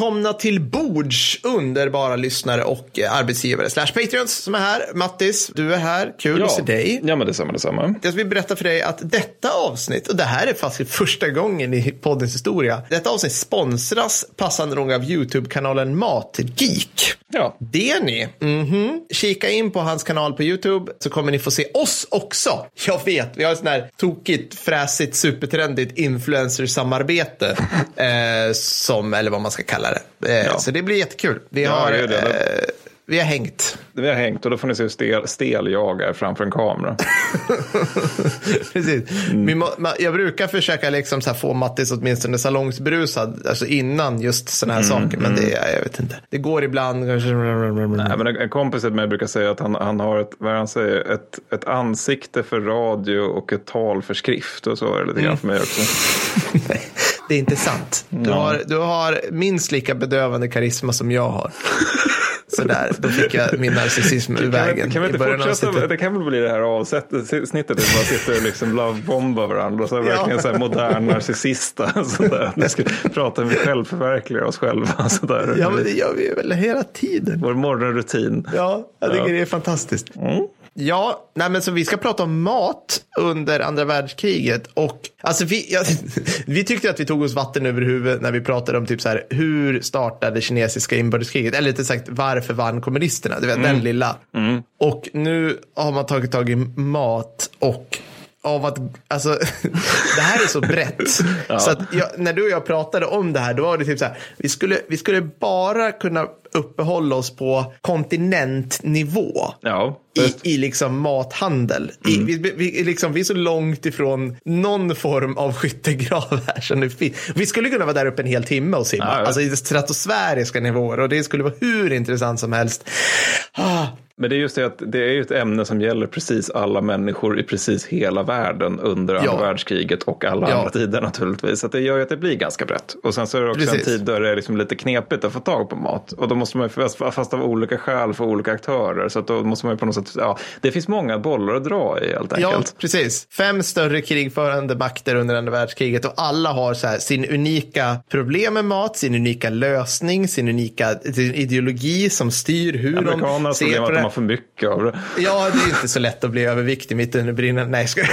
välkomna till bords underbara lyssnare och eh, arbetsgivare slash Patreons som är här. Mattis, du är här. Kul att se dig. Ja, men detsamma, detsamma. Jag vill berätta för dig att detta avsnitt, och det här är faktiskt första gången i poddens historia, detta avsnitt sponsras passande nog av YouTube-kanalen Matgeek. Ja. Det ni. Mhm. Kika in på hans kanal på YouTube så kommer ni få se oss också. Jag vet, vi har ett sånt här tokigt, fräsigt, supertrendigt influencer-samarbete. eh, som, eller vad man ska kalla det. Eh, Ja. Så det blir jättekul. Vi Ja, har, det det. eh, vi har hängt. Vi har hängt och då får ni se hur stel, stel jag är framför en kamera. Precis. Ma- jag brukar försöka liksom få Mattis åtminstone salongsberusad alltså innan just sådana här saker. Men det, jag vet inte. Det går ibland. Nej, men en, kompis till mig brukar säga att han, han har ett, vad han säger, ett, ett ansikte för radio och ett tal för skrift. Och så är det lite grann för mig också. Det är inte sant. Du, har, du har minst lika bedövande karisma som jag har. Sådär, då fick jag min narcissism ur vägen. vi, kan vi inte fortsätta? Det kan väl bli det här avsnittet, snittet där vi bara sitter och liksom lovebombar varandra. Så här, verkligen så här modern narcissista. Sådär. Vi ska prata med självförverkliga oss själva. Sådär. Ja, men det gör vi väl hela tiden. Vår morgonrutin. Ja, jag tycker Ja. det är fantastiskt. Mm. Ja, nej men så vi ska prata om mat under andra världskriget och alltså vi, ja, vi tyckte att vi tog oss vatten över huvudet när vi pratade om typ så här hur startade kinesiska inbördeskriget? Eller lite sagt varför vann kommunisterna, du vet den lilla. Och nu har man tagit tag i mat och av att, alltså, det här är så brett. Så att jag, när du och jag pratade om det här, då var det typ så här, vi skulle, vi skulle bara kunna uppehålla oss på kontinentnivå Ja, i, i liksom mathandel. Mm. I, vi, vi, liksom, vi är så långt ifrån någon form av skyttegrav här. Så nu, fin- vi skulle kunna vara där uppe en hel timme och simma. Ja, ja. Alltså i stratosfäriska nivåer och det skulle vara hur intressant som helst. Ah, Men det är just det att det är ju ett ämne som gäller precis alla människor i precis hela världen under andra Ja. världskriget och alla Ja. andra tider naturligtvis. Så det gör ju att det blir ganska brett. Och sen så är det också Precis. en tid där det är liksom lite knepigt att få tag på mat. Och då måste man ju, fast, av olika skäl för olika aktörer. Så att då måste man ju på något sätt, ja, det finns många bollar att dra i helt Ja, enkelt. precis. Fem större krigförande makter under andra världskriget och alla har så här sin unika problem med mat, sin unika lösning, sin unika sin ideologi som styr hur de ser på det. Har för mycket av det. Ja, det är inte så lätt att bli överviktig mitt under brinnande. Nej, ska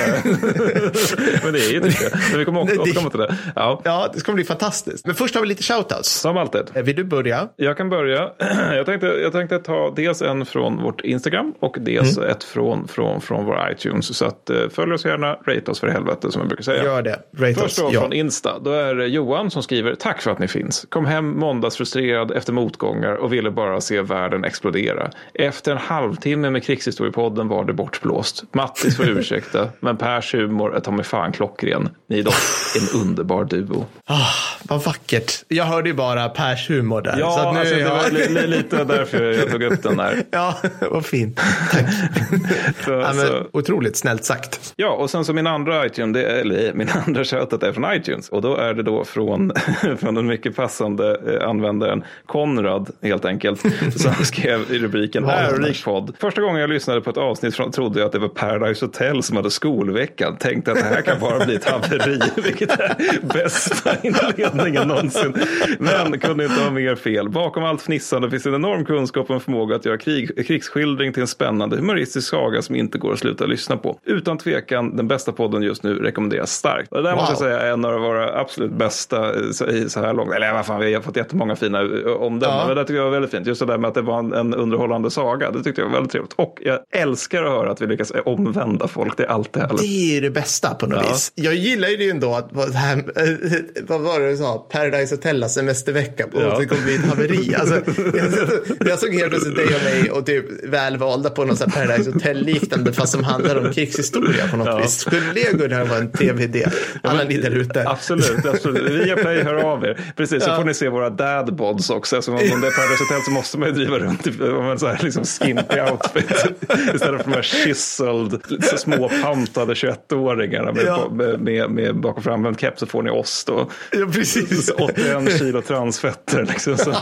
Men det är ju inte det. Men vi kommer det- återkomma till det. Ja, Ja, det ska bli fantastiskt. Men först har vi lite shoutouts. som alltid. Eh, Vill du börja? Jag kan börja. Jag tänkte, jag tänkte ta dels en från vårt Instagram och dels Mm. ett från, från, från vår iTunes. Så att, eh, följ oss gärna, rate oss för helvete som jag brukar säga. Gör det. Rate Först då Ja. från Insta. Då är det Johan som skriver Tack för att ni finns. Kom hem måndagsfrustrerad efter motgångar och ville bara se världen explodera. Efter en halvtimme med krigshistoriepodden var det bortblåst. Mattis får ursäkta, men Pers humor är ta mig fan klockren. Ni är dock en underbar duo. Ah, vad vackert. Jag hörde ju bara Pers humor där. Ja, så nu alltså, är det jag... var li, li, lite därför jag tog upp den där. Ja, vad fint. Tack. Så, ja, men, så, otroligt snällt sagt. Ja, och sen så min andra iTunes, det är, eller min andra shoutout är från iTunes. Och då är det då från, från den mycket passande eh, användaren Konrad, helt enkelt, som skrev i rubriken Vad Ärorik annars? podd. Första gången jag lyssnade på ett avsnitt från, trodde jag att det var Paradise Hotel som hade skolveckan. Tänkte att det här kan bara bli ett haveri, vilket är bästa inledningen någonsin. Men kunde inte ha mer fel. Bakom allt fnissande finns en enorm kunskap och en förmåga att göra krig, krigsskildring till en spännande humoristisk saga som inte går att sluta lyssna på. Utan tvekan den bästa podden just nu rekommenderas starkt. Det där måste jag Wow. säga är en av våra absolut bästa eh, i så här långt. Eller vad fan, vi har fått jättemånga fina eh, omdömen. Ja. Men det tycker jag var väldigt fint. Just det där med att det var en, en underhållande saga. Det tyckte jag var väldigt trevligt. Och jag älskar att höra att vi lyckas omvända folk. Det är alltid härligt. Det är det bästa på något Ja. vis. Jag gillar ju det ändå att vad, här, vad var det du sa? Paradise Hotel semestervecka på Ja. det kommer bli ett haveri. Alltså, jag, jag såg helt plötsligt dig och mig och typ välvalda på något sånt här Paradise Hotel-liknande fast som handlar om krigshistoria på något Ja. vis. Skulle det kunna vara en tv-idé? Alla ni där ute. Absolut, absolut. Via Play, hör av er. Precis, så får ni se våra dadbods också. Om det är Paradise Hotel så måste man ju driva runt om en så här liksom skimpy outfit. Istället för de här chiseled, lite så små pantade 21-åringarna med, Ja. med, med, med bakom framvänd keps så får ni oss då. Ja, precis. 81 kilo transfetter. Liksom.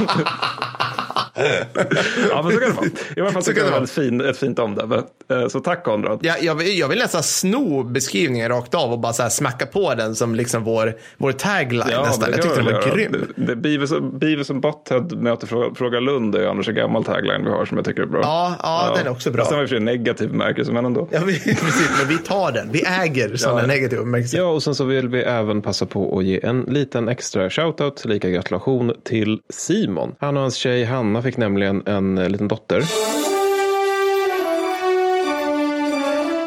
ja, men så kan det vara. I alla fall Så tycker kan jag det det var ett, fin, ett fint omdöme. Eh, Så tack Konrad. Jag, jag, vill, jag vill nästan sno beskrivningen rakt av och bara så här smacka på den som liksom vår, vår tagline nästan. det Jag tyckte vi den var grym. Det- det- Beavis Beavis och Butthead möter Fråga- Fråga Lund är ju annars en gammal tagline vi har som jag tycker är bra. Ja, ja, den är också bra. Fast den var i och för sig negativ märkelse, men ändå. Ja, vi, precis, men vi tar den. Vi äger sådana Ja. negativa bemärkelser. Ja, och sen så vill vi även passa på att ge en liten extra shoutout, lika gratulation till Simon. Han och hans tjej Hanna fick nämligen en eh, liten dotter.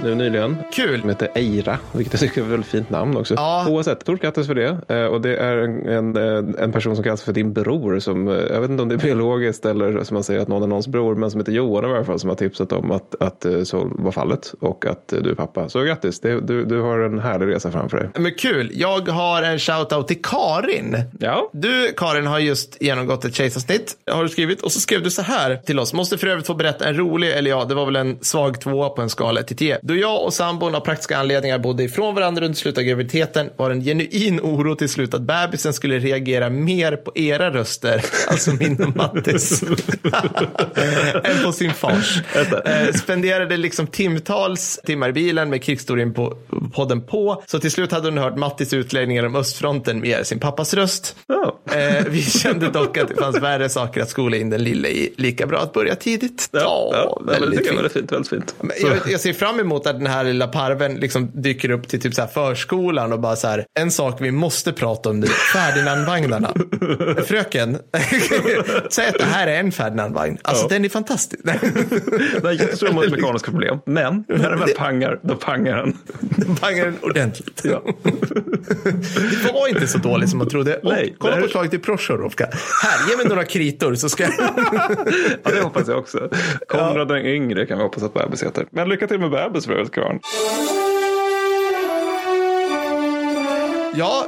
Nu nyligen. Kul. Som heter Eira, vilket jag tycker är ett väldigt fint namn också. Ja. Oavsett, stort grattis för det. Eh, Och det är en, en, eh, en person som kallas för din bror. Som, eh, jag vet inte om det är biologiskt eller som man säger att någon är någons bror. Men som heter Johan i varje fall. Som har tipsat om att, att så var fallet. Och att du är pappa. Så grattis, det, du, du har en härlig resa framför dig. Men kul. Jag har en shoutout till Karin. Ja. Du, Karin, har just genomgått ett kejsarsnitt, har du skrivit. Och så skrev du så här till oss. Måste för övrigt få berätta en rolig, eller ja, det var väl en svag tvåa på en skala 1 till 10. Då jag och sambon av praktiska anledningar bodde ifrån varandra under slutet av graviditeten var en genuin oro till slut att bebisen skulle reagera mer på era röster, alltså min och Mattis, än på sin fars. Eh, spenderade liksom timtals timmar i bilen med krigshistorien på podden på. Så till slut hade hon hört Mattis utläggningar om östfronten med sin pappas röst. Ja. Eh, vi kände dock att det fanns värre saker att skola in den lille i. Lika bra att börja tidigt. Ja, ja, det väldigt är fint. väldigt fint. Väldigt fint. Jag, jag ser fram emot att den här lilla parven liksom dyker upp till typ så här förskolan och bara så här. En sak vi måste prata om nu. Ferdinandvagnarna. Fröken, säg att det här är en Ferdinandvagn. Alltså Ja. den är fantastisk. Det är jättestora mekaniska problem. Men när den väl pangar, då pangar den. Den pangar den ordentligt. Ja. Det var inte så dåligt som man trodde. Och Nej, kolla det på slaget till Proshorovka. Här, ge mig några kritor så ska jag... Ja, det hoppas jag också. Konrad den yngre kan vi hoppas att bebis heter. Men lycka till med bebis Karin. Ja,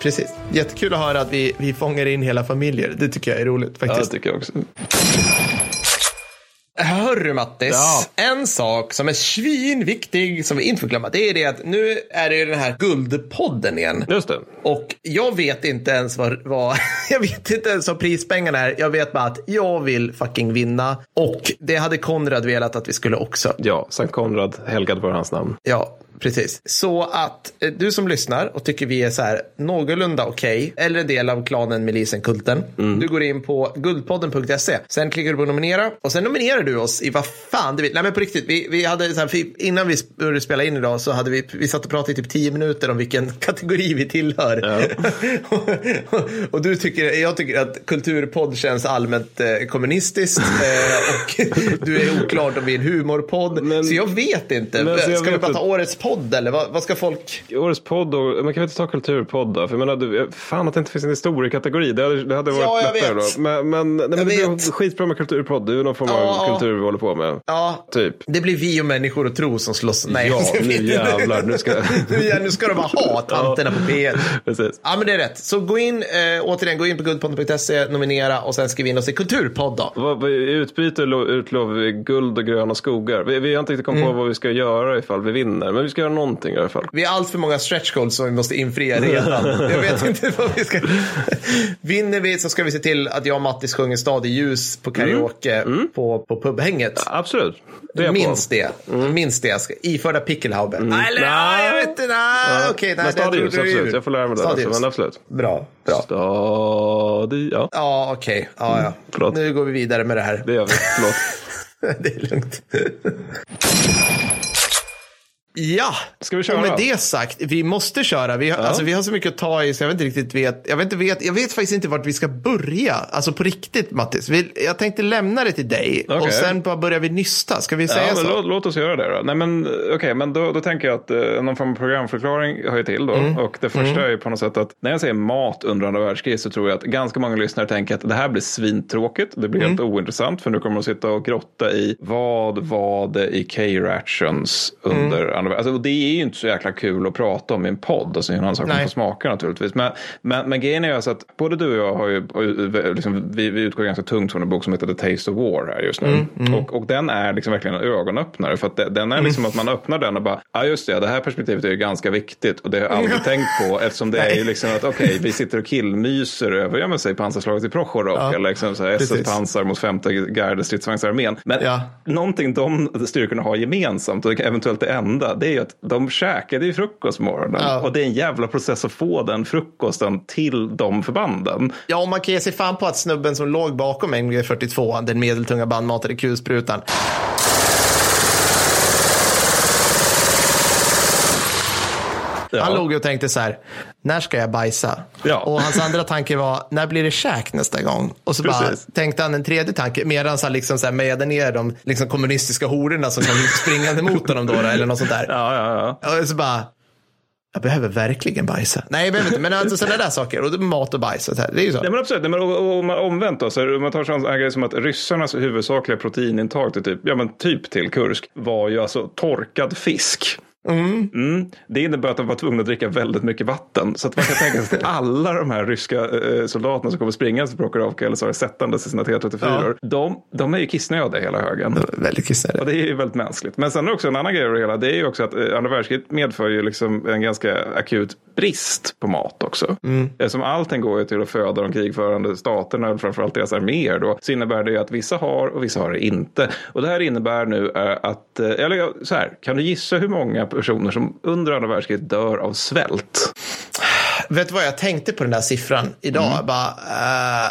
precis. Jättekul att höra att vi, vi fångar in hela familjer. Det tycker jag är roligt Ja, det faktiskt. tycker jag också. Hörru Mattis, Ja. en sak som är svinviktig som vi inte får glömma. Det är det att nu är det ju den här Guldpodden igen. Just det. Och jag vet inte ens vad, vad jag vet inte ens vad prispengarna är. Jag vet bara att jag vill fucking vinna. Och det hade Konrad velat att vi skulle också. Ja, Sankt Konrad, helgad var hans namn. Ja, precis. Så att eh, du som lyssnar och tycker vi är så här någorlunda okej, eller en del av klanen Milisenkulten. Du går in på guldpodden.se. Sen klickar du på nominera och sen nominerar du oss i vad fan du vill. Nej men på riktigt, vi, vi hade så här, innan vi började spela in idag så hade vi, vi satt och pratade i typ tio minuter om vilken kategori vi tillhör. och du tycker, jag tycker att kulturpodd känns allmänt eh, kommunistiskt eh, och du är oklart om vi är en humorpodd. Men- så jag vet inte. Men så jag ska vi bara ta årets podd eller vad, vad ska folk? Årets podd, och, man kan väl inte ta kulturpodd då? För jag menar, du, fan att det inte finns en historiekategori. Det hade, det hade varit Ja, jag lättare vet. då. Men, men, nej, men det blir skitbra med kulturpodd. Det är någon form av ja. kultur vi håller på med. Ja, Typ. det blir vi och människor och tro som slåss. Nej, Ja, nu jävlar, nu ska- ja, nu ska de bara ha tanterna på P1. Precis. Ja, men det är rätt. Så gå in, eh, återigen, gå in på guldpodden.se, nominera och sen skriv in oss i kulturpodd då. Vad, vad, I utbyte lo- utlovar vi guld och gröna skogar. Vi, vi har inte riktigt kommit Mm. på vad vi ska göra ifall vi vinner. Men vi ska göra någonting i alla fall. Vi har allt för många stretch goals som vi måste infria redan. Jag vet inte vad vi ska... Vinner vi så ska vi se till att jag och Mattis sjunger Stad i ljus på karaoke På, på pubhänget. Absolut. Det Minst det. Minst det. Ska iförda pickelhaube. Eller, Nej. nej, jag vet inte. Nej, okej. men det stadiljus, drog du absolut. Jag får lära mig det. Alltså, men absolut. Bra, bra. Stadi, ja. Ja, okej. Ja, ja. Förlåt. Nu går vi vidare med det här. Det gör vi. Förlåt. det är lugnt. Ja, Ska vi köra? och med det sagt, vi måste köra. Vi har, alltså, vi har så mycket att ta i så jag vet inte riktigt vet. Jag vet, inte, vet, jag vet faktiskt inte vart vi ska börja. Alltså på riktigt Mattis. Vi, jag tänkte lämna det till dig och Okej. sen bara börjar vi nysta. Ska vi säga Ja, så? låt, låt oss göra det då. Nej, men, okej, men då, då tänker jag att eh, någon form av programförklaring hör ju till då. Mm. Och det första är ju på något sätt att när jag säger mat under andra världskriget så tror jag att ganska många lyssnare tänker att det här blir svintråkigt. Det blir Mm. helt ointressant för nu kommer de sitta och grotta i vad var det i K-rations under Mm. andra andra alltså, och Det är ju inte så jäkla kul att prata om i en podd. Alltså, en annan sak får smaka naturligtvis. Men, men, men grejen är alltså att både du och jag har ju, ju liksom, vi, vi utgår ganska tungt från en bok som heter The Taste of War här just nu. Mm, mm. Och, och den är liksom verkligen en ögonöppnare. För att det, den är liksom mm. att man öppnar den och bara, ja ah, just det, det här perspektivet är ju ganska viktigt. Och det har jag aldrig tänkt på eftersom det är ju liksom att okej, okay, vi sitter och killmyser över, ja men säg pansarslaget i Prochorov ja, eller liksom SS-pansar mot femte garde stridsvagnsarmén. Men ja. någonting de styrkorna har gemensamt och eventuellt det enda, det är ju att de käkade ju frukost morgonen. Ja. Och det är en jävla process att få den frukosten till de förbanden. Ja, och man kan ge sig fan på att snubben som låg bakom MG42, den medeltunga bandmatade kulsprutan, Ja. Han låg och tänkte så här, när ska jag bajsa? Ja. Och hans andra tanke var, när blir det käk nästa gång? Och så bara, tänkte han en tredje tanke, medan han liksom så här mejade ner de liksom kommunistiska hororna som kom springande mot honom då, eller något sånt där. Ja, ja, ja. Och så bara, jag behöver verkligen bajsa. Nej, jag behöver inte, men alltså sådana där saker. Och mat och bajs. Och. Det är ju så. Nej, men absolut. Nej, men, och, och, omvänt då, så om man tar sådana grejer som att ryssarnas huvudsakliga proteinintag till typ, ja, men typ till Kursk var ju alltså torkad fisk. Mm. Mm. Det innebär att de var tvungna att dricka väldigt mycket vatten. Så att man kan tänka sig att alla de här ryska eh, soldaterna som kommer springa till Prokhorovka eller så sättandes i sina T34 ja. de, de är ju kissnödiga hela högen. Väldigt kissnödiga. Och det är ju väldigt mänskligt. Men sen är det också en annan grej det hela. Det är ju också att eh, andra världskriget medför ju liksom en ganska akut brist på mat också. Mm. Eftersom allting går ju till att föda de krigförande staterna, framförallt deras arméer då, så innebär det att vissa har och vissa har det inte. Och det här innebär nu eh, att, eller så här, kan du gissa hur många personer som under andra världskriget dör av svält. Vet du vad jag tänkte på den där siffran idag? Mm. Bara,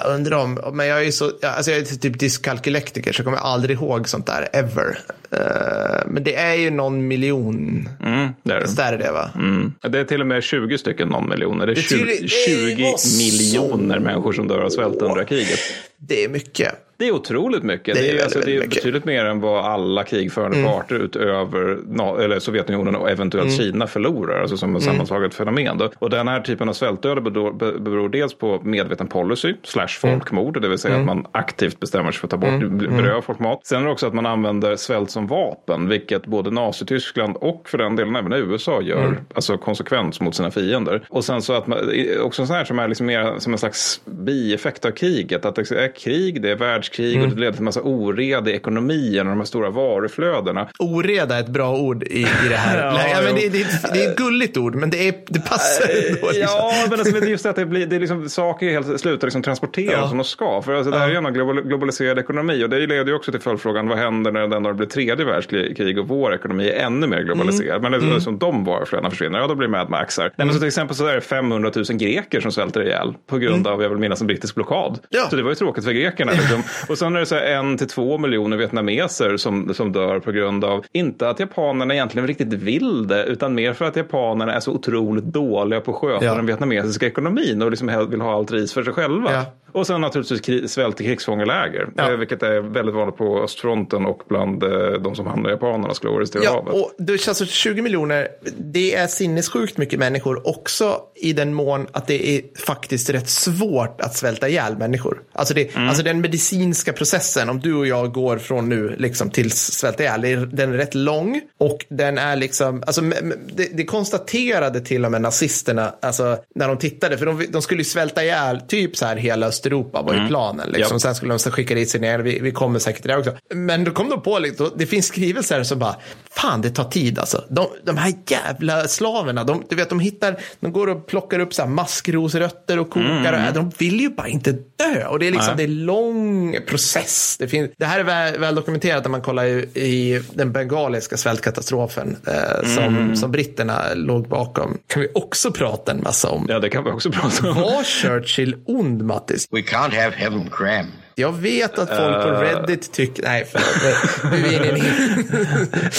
uh, undrar om, men jag är ju så, alltså jag är typ dyskalkylektiker så jag kommer aldrig ihåg sånt där ever. Uh, men det är ju någon miljon. Mm, det är det. Är det det va? Mm. Det är till och med 20 stycken någon miljoner. Det är 20, 20 miljoner människor som dör av svält under kriget. Det är mycket. Det är otroligt mycket. Det är, det är, alltså, det är betydligt mer än vad alla krigförande mm. parter utöver eller Sovjetunionen och eventuellt mm. Kina förlorar. Alltså som ett mm. sammantaget fenomen. Då. Och den här typen av svältdöd beror, beror dels på medveten policy slash mm. folkmord. Det vill säga mm. att man aktivt bestämmer sig för att ta bort, mm. beröva folk mat. Sen är det också att man använder svält som vapen. Vilket både Nazityskland och för den delen även USA gör. Mm. Alltså konsekvent mot sina fiender. Och sen så att man, också sån här som är liksom mer som en slags bieffekt av kriget. Att det är krig, det är världs världskrig mm. och det ledde till massa oreda i ekonomin och de här stora varuflödena. Oreda är ett bra ord i, i det här. ja, Nej, men det, det, det, är ett gulligt ord, men det, är, det passar ändå. Liksom. Ja, men alltså, just att det blir, det är liksom, saker helt slutar liksom transporteras ja. som de ska. För alltså, det här är ju en globaliserad ekonomi och det leder ju också till följdfrågan vad händer när det blir tredje världskrig och vår ekonomi är ännu mer globaliserad. Mm. Men liksom, mm. som de varuflödena försvinner, ja då blir Mad Maxar. Mm. Nej, men så till exempel så är det 500 000 greker som svälter ihjäl på grund mm. av, jag vill minnas, en brittisk blockad. Ja. Så det var ju tråkigt för grekerna. Liksom. Och sen är det så en till två miljoner vietnameser som, som dör på grund av, inte att japanerna egentligen riktigt vill det, utan mer för att japanerna är så otroligt dåliga på att sköta ja. den vietnamesiska ekonomin och liksom vill ha allt ris för sig själva. Ja. Och sen naturligtvis svält i krigsfångeläger, ja. Eh, vilket är väldigt vanligt på östfronten och bland eh, de som hamnar i japanernas klor i Stilla ja, havet. Och det, alltså 20 miljoner, det är sinnessjukt mycket människor också i den mån att det är faktiskt rätt svårt att svälta ihjäl människor. Alltså, det, mm. alltså den medicinska processen, om du och jag går från nu liksom till svälta ihjäl, den är rätt lång och den är liksom, alltså det, det konstaterade till och med nazisterna, alltså när de tittade, för de, de skulle ju svälta ihjäl typ så här hela Östeuropa var ju mm. planen. Liksom. Yep. Sen skulle de skicka dit sig ner, vi, vi kommer säkert till det också. Men då kom de på, liksom, det finns skrivelser som bara, fan det tar tid alltså. De, de här jävla slaverna, de, du vet de hittar, de går och plockar upp så här maskrosrötter och kokar mm. och de vill ju bara inte dö. Och det är liksom, Nej. det är lång process. Det, finns, det här är väl, väl dokumenterat när man kollar i, i den bengaliska svältkatastrofen eh, som, mm. som britterna låg bakom. kan vi också prata en massa om. Ja, det kan vi också prata om. Var Churchill ond, Mattis? We can't have heaven crammed. Jag vet att folk på eh. Reddit tycker... Nej, förlåt. Nu är ni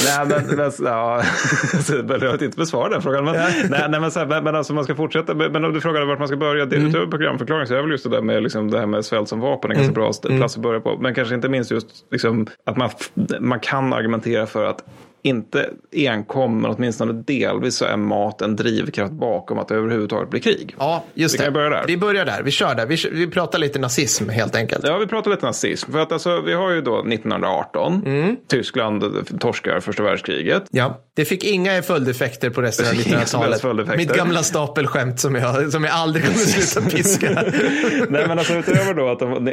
Nej, men, men ja, jag behöver inte besvara den frågan. Men, nej, nej, men, så här, men alltså man ska fortsätta. Men om du frågade vart man ska börja. Det, mm. Utöver programförklaring så är väl just det där med liksom, det här med svält som vapen en ganska mm. bra plats att börja på. Men kanske inte minst just liksom, att man, man kan argumentera för att inte enkom, men åtminstone delvis så är mat en drivkraft bakom att det överhuvudtaget blir krig. Ja, just Vi det. kan börja där. Vi börjar där. Vi kör där. Vi, vi pratar lite nazism helt enkelt. Ja, vi pratar lite nazism. För att alltså, vi har ju då 1918. Mm. Tyskland torskar första världskriget. Ja, det fick inga följdeffekter på resten av Inga som helst 1900-talet. följdeffekter. Mitt gamla stapelskämt som jag, som jag aldrig kommer sluta piska. Nej, men alltså, utöver, då att de,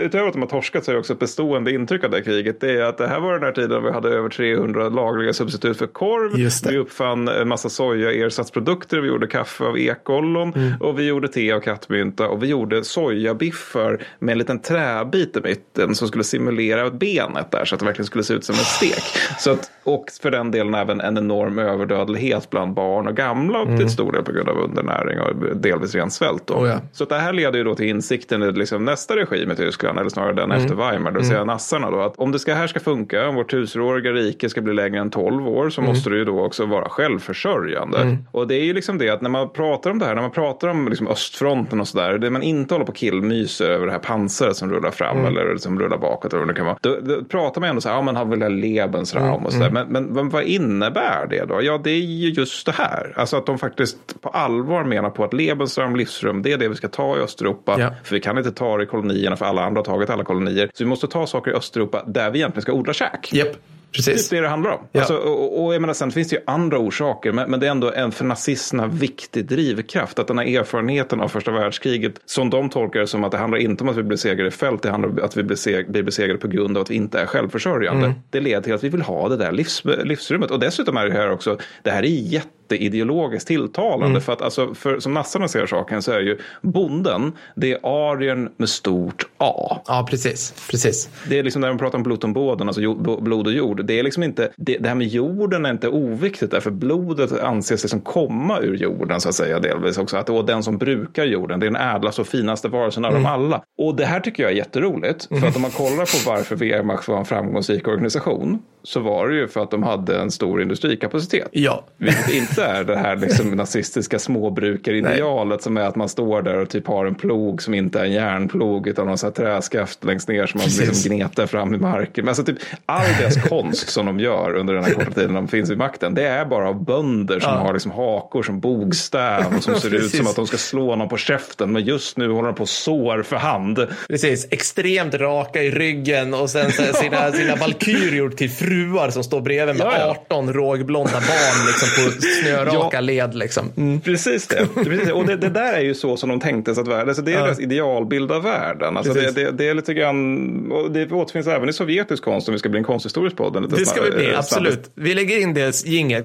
utöver att de har torskat så är det också ett bestående intryck av det här kriget. Det är att det här var den här tiden vi hade över 300 lagliga substitut för korv. Vi uppfann en massa sojaersatsprodukter. Vi gjorde kaffe av ekollon Mm. och vi gjorde te av kattmynta och vi gjorde sojabiffar med en liten träbit i mitten som skulle simulera benet där så att det verkligen skulle se ut som en stek. Så att, och för den delen även en enorm överdödlighet bland barn och gamla och till stor del på grund av undernäring och delvis ren svält. Mm. Oh ja. Så att det här leder ju då till insikten i liksom nästa regim i Tyskland, eller snarare den Mm. efter Weimar, det vill säga nassarna då, att om det ska, här ska funka, om vårt tusenåriga rike ska bli längre än 12 år, Mm. så måste det ju då också vara självförsörjande. Och det är ju liksom det att när man pratar om det här, när man pratar om liksom östfronten och sådär, det man inte håller på killmyser över det här pansaret som rullar fram Mm. eller som rullar bakåt, eller vad det kan vara, då, då pratar man ändå så här, ja men han vill ha Lebensraum Mm. och sådär. Men, men, men vad innebär det då? Ja, det är ju just det här, alltså att de faktiskt på allvar menar på att Lebensraum, livsrum, det är det vi ska ta i Östeuropa, Ja. för vi kan inte ta det i kolonierna för alla andra har tagit alla kolonier. Så vi måste ta saker i Östeuropa där vi egentligen ska odla käk. Det precis. är det det handlar om. Ja. Alltså, och, och jag menar, sen finns det ju andra orsaker, men, men det är ändå en för nazisterna viktig drivkraft. Att den här erfarenheten av första världskriget, som de tolkar det som att det handlar inte om att vi blir segrade i fält, det handlar om att vi blir, seg, blir besegrade på grund av att vi inte är självförsörjande. Mm. Det leder till att vi vill ha det där livs, livsrummet. Och dessutom är det här också, det här är jätteideologiskt tilltalande. Mm. För att alltså, för, som nassarna ser saken så är ju bonden, det är arien med stort A. Ja, precis. precis. Det är liksom när man pratar om båden, alltså jord, blod och jord. Det är liksom inte, det, det här med jorden är inte oviktigt därför blodet anses liksom komma ur jorden så att säga delvis också. Att och den som brukar jorden, det är den ädlaste och finaste varelsen av dem alla. Och det här tycker jag är jätteroligt. För att om man kollar på varför Wehrmacht var en framgångsrik organisation så var det ju för att de hade en stor industrikapacitet. Ja. Vilket inte är det här liksom nazistiska småbrukaridealet som är att man står där och typ har en plog som inte är en järnplog utan någon här träskaft längst ner som man Precis. liksom gnetar fram i marken. Men alltså typ all deras konst som de gör under den här korta tiden de finns vid makten det är bara av bönder som Ja. har liksom hakor som bogstäv och som ser ut som att de ska slå någon på käften men just nu håller de på sår för hand. Precis, extremt raka i ryggen och sen så sina, sina valkyrior till fruar som står bredvid med Ja, ja. 18 rågblonda barn liksom på snöraka Ja. led. Liksom. Mm. Precis det. Precis. Och det, det där är ju så som de tänkte sig att världen, alltså det är Ja. deras idealbild av världen. Alltså det, det, det är lite grann, och det återfinns även i sovjetisk konst om vi ska bli en konsthistorisk podd. Det ska vi bli, eh, absolut. Vi lägger in det jinget.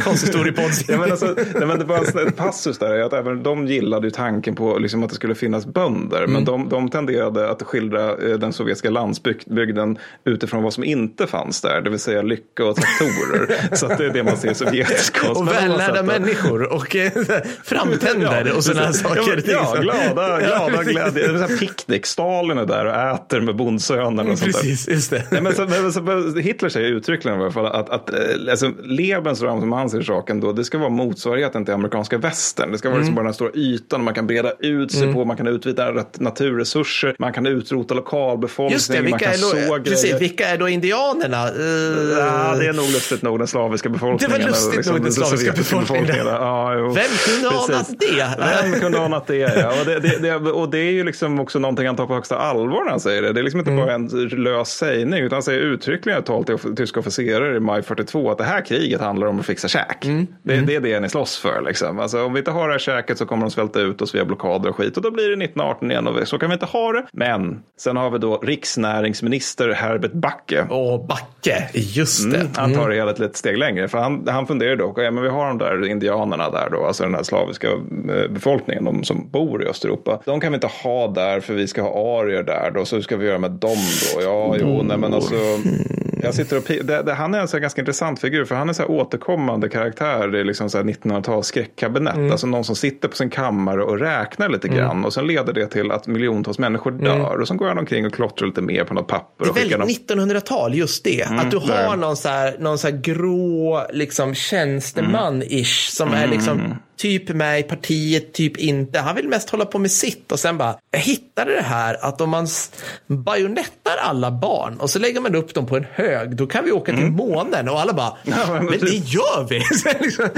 Konsthistoriepodd. Ja, men alltså, nej, men det var en sån- ett passus där, att även de gillade ju tanken på liksom att det skulle finnas bönder. Mm. Men de, de tenderade att skildra eh, den sovjetiska landsbygden utifrån vad som inte fanns där. Det vill säga lycka och traktorer. så det är det man ser i sovjetisk konst. Och vällärda människor och eh, framtänder och sådana här saker. Ja, ja glada, glada glädje. Picknick. Stalin är där och äter med bondsönerna och sånt där. Precis, just det. Nej, men så, men, så, Hitler säger uttryckligen i alla fall att, att eh, alltså, Lebensraum som han ser saken då, det ska vara motsvarigheten till amerikanska västern. Det ska vara Mm. liksom bara den här stora ytan man kan breda ut sig på, man kan utvinna rätt naturresurser, man kan utrota lokalbefolkningen, Just det, man vilka kan är, så då, precis, grejer. vilka är då indianerna? Eh, Ja, det är nog lustigt nog den slaviska befolkningen. lustigt eller nog den slaviska sovjetiska befolkningen. Ja. Vem kunde Precis. anat det? Vem kunde anat det? Ja. Och, det, det, det, och det är ju liksom också någonting han tar på högsta allvar när han säger det. Det är liksom Mm. inte bara en lös sägning, utan han säger uttryckligen ett tal till tyska officerare i maj 42 att det här kriget handlar om att fixa käk. Mm. Det, det är det ni slåss för. Liksom. Alltså, om vi inte har det här käket så kommer de svälta ut oss via blockader och skit. Och då blir det 1918 igen och så kan vi inte ha det. Men sen har vi då riksnäringsminister Herbert Backe. Och Backe, just det. Mm, han tar det hela ett litet steg längre. För han, han funderar dock, ja, men vi har de där indianerna där då, alltså den här slaviska eh, befolkningen, de som bor i Östeuropa. De kan vi inte ha där för vi ska ha arier där då, så hur ska vi göra med dem då? Ja, jo, nej men alltså. Jag sitter och, det, det, han är en så ganska intressant figur för han är så här återkommande karaktär i liksom så här 1900-tals skräckkabinett. Alltså någon som sitter på sin kammare och räknar lite grann och sen leder det till att miljontals människor dör och så går han omkring och klottrar lite mer på något papper. Det är väldigt någon- 1900-tal, just det. att du har någon så här, någon så grå liksom, tjänsteman-ish som är liksom typ med i partiet, typ inte. Han vill mest hålla på med sitt och sen bara, jag hittade det här att om man bajonettar alla barn och så lägger man upp dem på en hög, då kan vi åka till månen och alla bara, Mm. men typ- det gör vi. Liksom,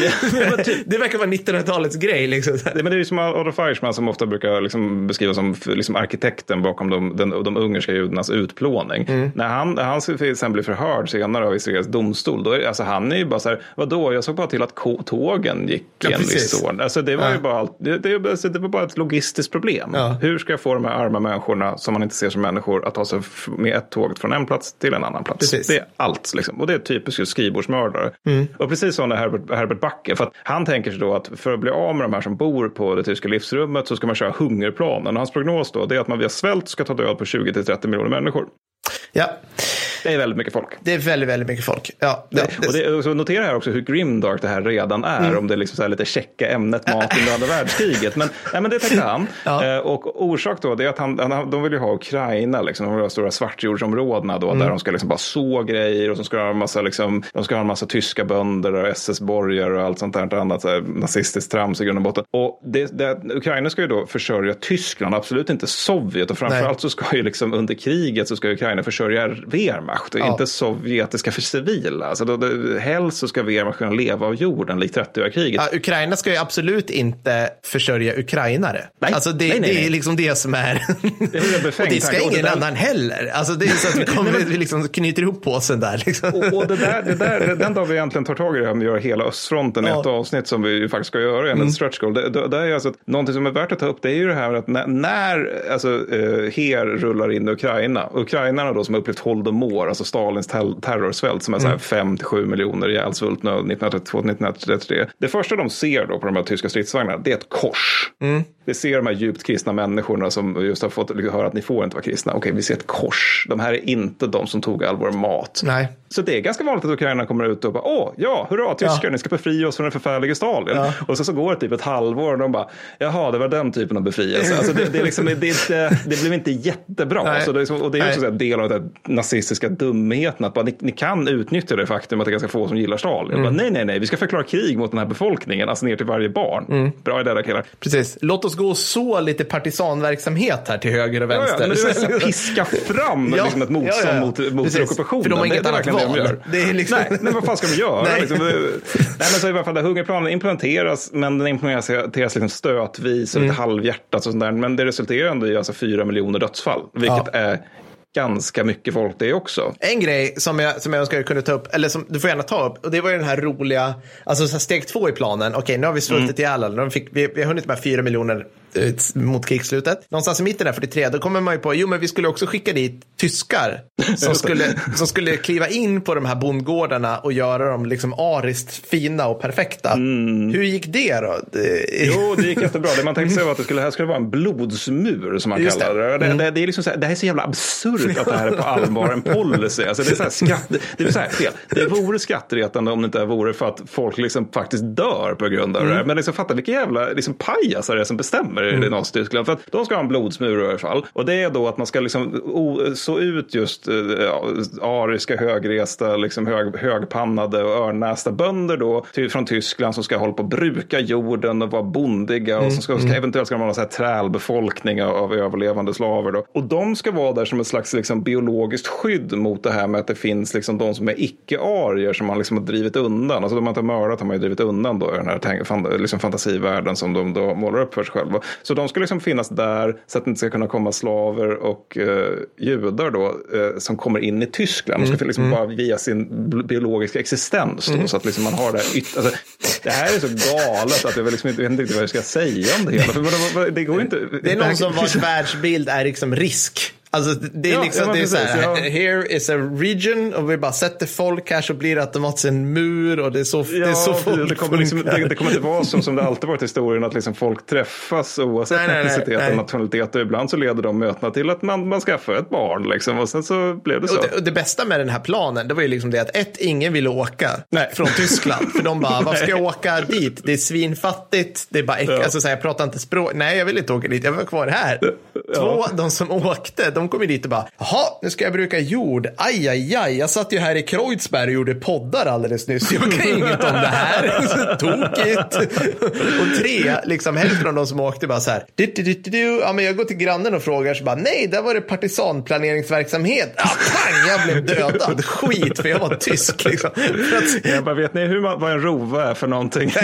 det verkar vara 1900-talets grej. Liksom. Det, men det är ju som Adolf Eichmann som ofta brukar liksom beskrivas som liksom arkitekten bakom de, den, de ungerska judarnas utplåning. Mm. När han, när han sen blir förhörd senare av Israels domstol, då är, alltså han är ju bara så här, vadå, jag såg bara till att tågen gick Ja, ordning. Alltså det var Ja. ju bara, det, det, alltså det var bara ett logistiskt problem. Ja. Hur ska jag få de här arma människorna som man inte ser som människor att ta sig med ett tåg från en plats till en annan plats? Precis. Det är allt. Liksom. Och det är typiskt skrivbordsmördare. Mm. Och precis när Herbert, Herbert Backe. För att han tänker sig då att för att bli av med de här som bor på det tyska livsrummet så ska man köra hungerplanen. Och hans prognos då är att man via svält ska ta död på 20-30 miljoner människor. Ja, Det är väldigt mycket folk. det är väldigt, väldigt mycket folk. Ja, det, Och det, och så notera här också hur grimdark det här redan är. Mm. Om det är liksom så lite checka ämnet mat under andra världskriget. Men, nej, men det tänkte han. Ja. Eh, och orsak då det är att han, han, de vill ju ha Ukraina. Liksom. De vill ha stora svartjordsområdena då. Mm. Där de ska liksom bara så grejer. Och så ska de ha en massa, liksom, de ska ha en massa tyska bönder och SS-borgare och allt sånt där. Annat så här, nazistiskt trams i grund och botten. Och det, det, Ukraina ska ju då försörja Tyskland. Absolut inte Sovjet. Och framförallt så ska ju liksom under kriget så ska Ukraina försörja Wehrmacht. Och Ja. inte sovjetiska för civila. Alltså då, då, helst så ska Wehrmacht kunna leva av jorden likt 30 kriget. Ja, Ukraina ska ju absolut inte försörja ukrainare. Nej. Alltså det, Nej, nej, det är nej. liksom det som är... Det är och det ska ingen där- annan heller. Alltså det är så att vi, kommer, vi liksom knyter ihop påsen där. Liksom. Och, och det där, det där, den dag vi egentligen tar tag i det här med att göra hela östfronten i Ja. ett avsnitt som vi faktiskt ska göra enligt mm. stretch goal. Det, det, det är alltså att, någonting som är värt att ta upp det är ju det här att när, när alltså, eh, HER rullar in i Ukraina, Ukrainarna då som har upplevt Holodomor, alltså Stalins ter- terrorsvält som är så här 5-7 miljoner ihjälsvultna 1932-1933. Det första de ser då på de här tyska stridsvagnarna, det är ett kors. Vi ser de här djupt kristna människorna som just har fått höra att ni får inte vara kristna. Okej, vi ser ett kors. De här är inte de som tog all vår mat. Nej. Så det är ganska vanligt att Ukraina kommer ut och bara åh, ja, hurra, tyskar, Ja. ni ska befria oss från den förfärlige Stalin. Ja. Och så, så går det typ ett halvår och de bara, jaha, det var den typen av befrielse. Alltså det, det, liksom, det, inte, det blev inte jättebra. Nej. Så det liksom- och det är också en del av den nazistiska dumheten, att bara, ni, ni kan utnyttja det faktum att det är ganska få som gillar Stalin. Mm. Bara, nej, nej, nej, vi ska förklara krig mot den här befolkningen, alltså ner till varje barn. Mm. Bra idé där killar. Precis. Låt oss gå och så lite partisanverksamhet här till höger och Ja, ja, vänster. men det är här, piska fram Ja, liksom ett motstånd ja, ja. mot, mot ockupationen. För de har inget annat verkligen det de gör. Det är liksom- Nej, men vad fan ska de göra? Nej. liksom, nej, men så i alla fall, hungerplanen implementeras, men den implementeras liksom stötvis och Mm. lite halvhjärtat och sånt där. Men det resulterar ändå i alltså fyra miljoner dödsfall, vilket Ja. är ganska mycket folk det också. En grej som jag, som jag önskar jag kunde ta upp, eller som du får gärna ta upp, och det var ju den här roliga, alltså så här steg två i planen. Okej, nu har vi svultit Mm. ihjäl alla, vi, vi har hunnit med fyra miljoner mot krigsslutet. Någonstans i mitten där, 43, då kommer man ju på, jo men vi skulle också skicka dit tyskar som skulle, som skulle kliva in på de här bondgårdarna och göra dem liksom ariskt fina och perfekta. Hur gick det då? Mm. Jo, det gick jättebra. Det man tänkte sig var att det skulle, här skulle vara en blodsmur som man Just kallar det. Det, det, det, är liksom så här, det här är så jävla absurt att det här är på allvar en policy. Alltså det är så här skratt, det, är så här fel. Det vore skrattretande om det inte vore för att folk liksom faktiskt dör på grund av det här. Men liksom fatta vilka jävla liksom pajasar det är som bestämmer i Nazityskland. För att de ska ha en blodsmur i alla fall. Och det är då att man ska liksom o, så ut just eh, ja, ariska, högresta, liksom hög, högpannade och örnnästa bönder då till, från Tyskland som ska hålla på att bruka jorden och vara bondiga och som ska, ska eventuellt ska de ha så här trälbefolkning av, överlevande slaver då. Och de ska vara där som ett slags liksom, biologiskt skydd mot det här med att det finns liksom de som är icke-arier som man liksom har drivit undan. Alltså de man inte har mördat har man ju drivit undan då i den här liksom fantasivärlden som de då målar upp för sig själva. Så de ska liksom finnas där så att det inte ska kunna komma slaver och eh, judar då eh, som kommer in i Tyskland. De ska liksom bara via sin bi- biologiska existens då, så att liksom man har det här yt- alltså, Det här är så galet att jag vet liksom inte, vet inte vad jag ska säga om det hela. För det går inte. det är någon som vars världsbild är liksom risk. Alltså det är Ja, liksom, ja, det är så här, ja. here is a region och vi bara sätter folk här så blir det automatiskt en mur och det är så, Ja, det är så folk det, kommer liksom, det, det kommer inte vara så som det alltid varit i historien att liksom folk träffas oavsett Nej, etnicitet nej. och nationalitet. Och ibland så leder de mötena till att man, man skaffar ett barn liksom, och sen så blev det så. Och det, och det bästa med den här planen, det var ju liksom det att ett, ingen ville åka Nej. från Tyskland. För de bara, vad ska jag åka dit? Det är svinfattigt, det är bara äck- Ja. alltså, så här, jag pratar inte språk. Nej, jag vill inte åka dit, jag vill vara kvar här. Två, de som åkte, de de kom ju dit och bara, jaha, nu ska jag bruka jord. Aj, aj, aj, jag satt ju här i Kreuzberg och gjorde poddar alldeles nyss. Jag kan inget om det här. Så tokigt. och tre, liksom hälften av de som åkte bara så här, du, du, du, du, ja men jag går till grannen och frågar så bara, nej, där var det partisanplaneringsverksamhet. Ah, pang, jag blev dödad. Skit, för jag var tysk liksom. Att, Jag bara, vet ni hur man, vad en rova är för någonting?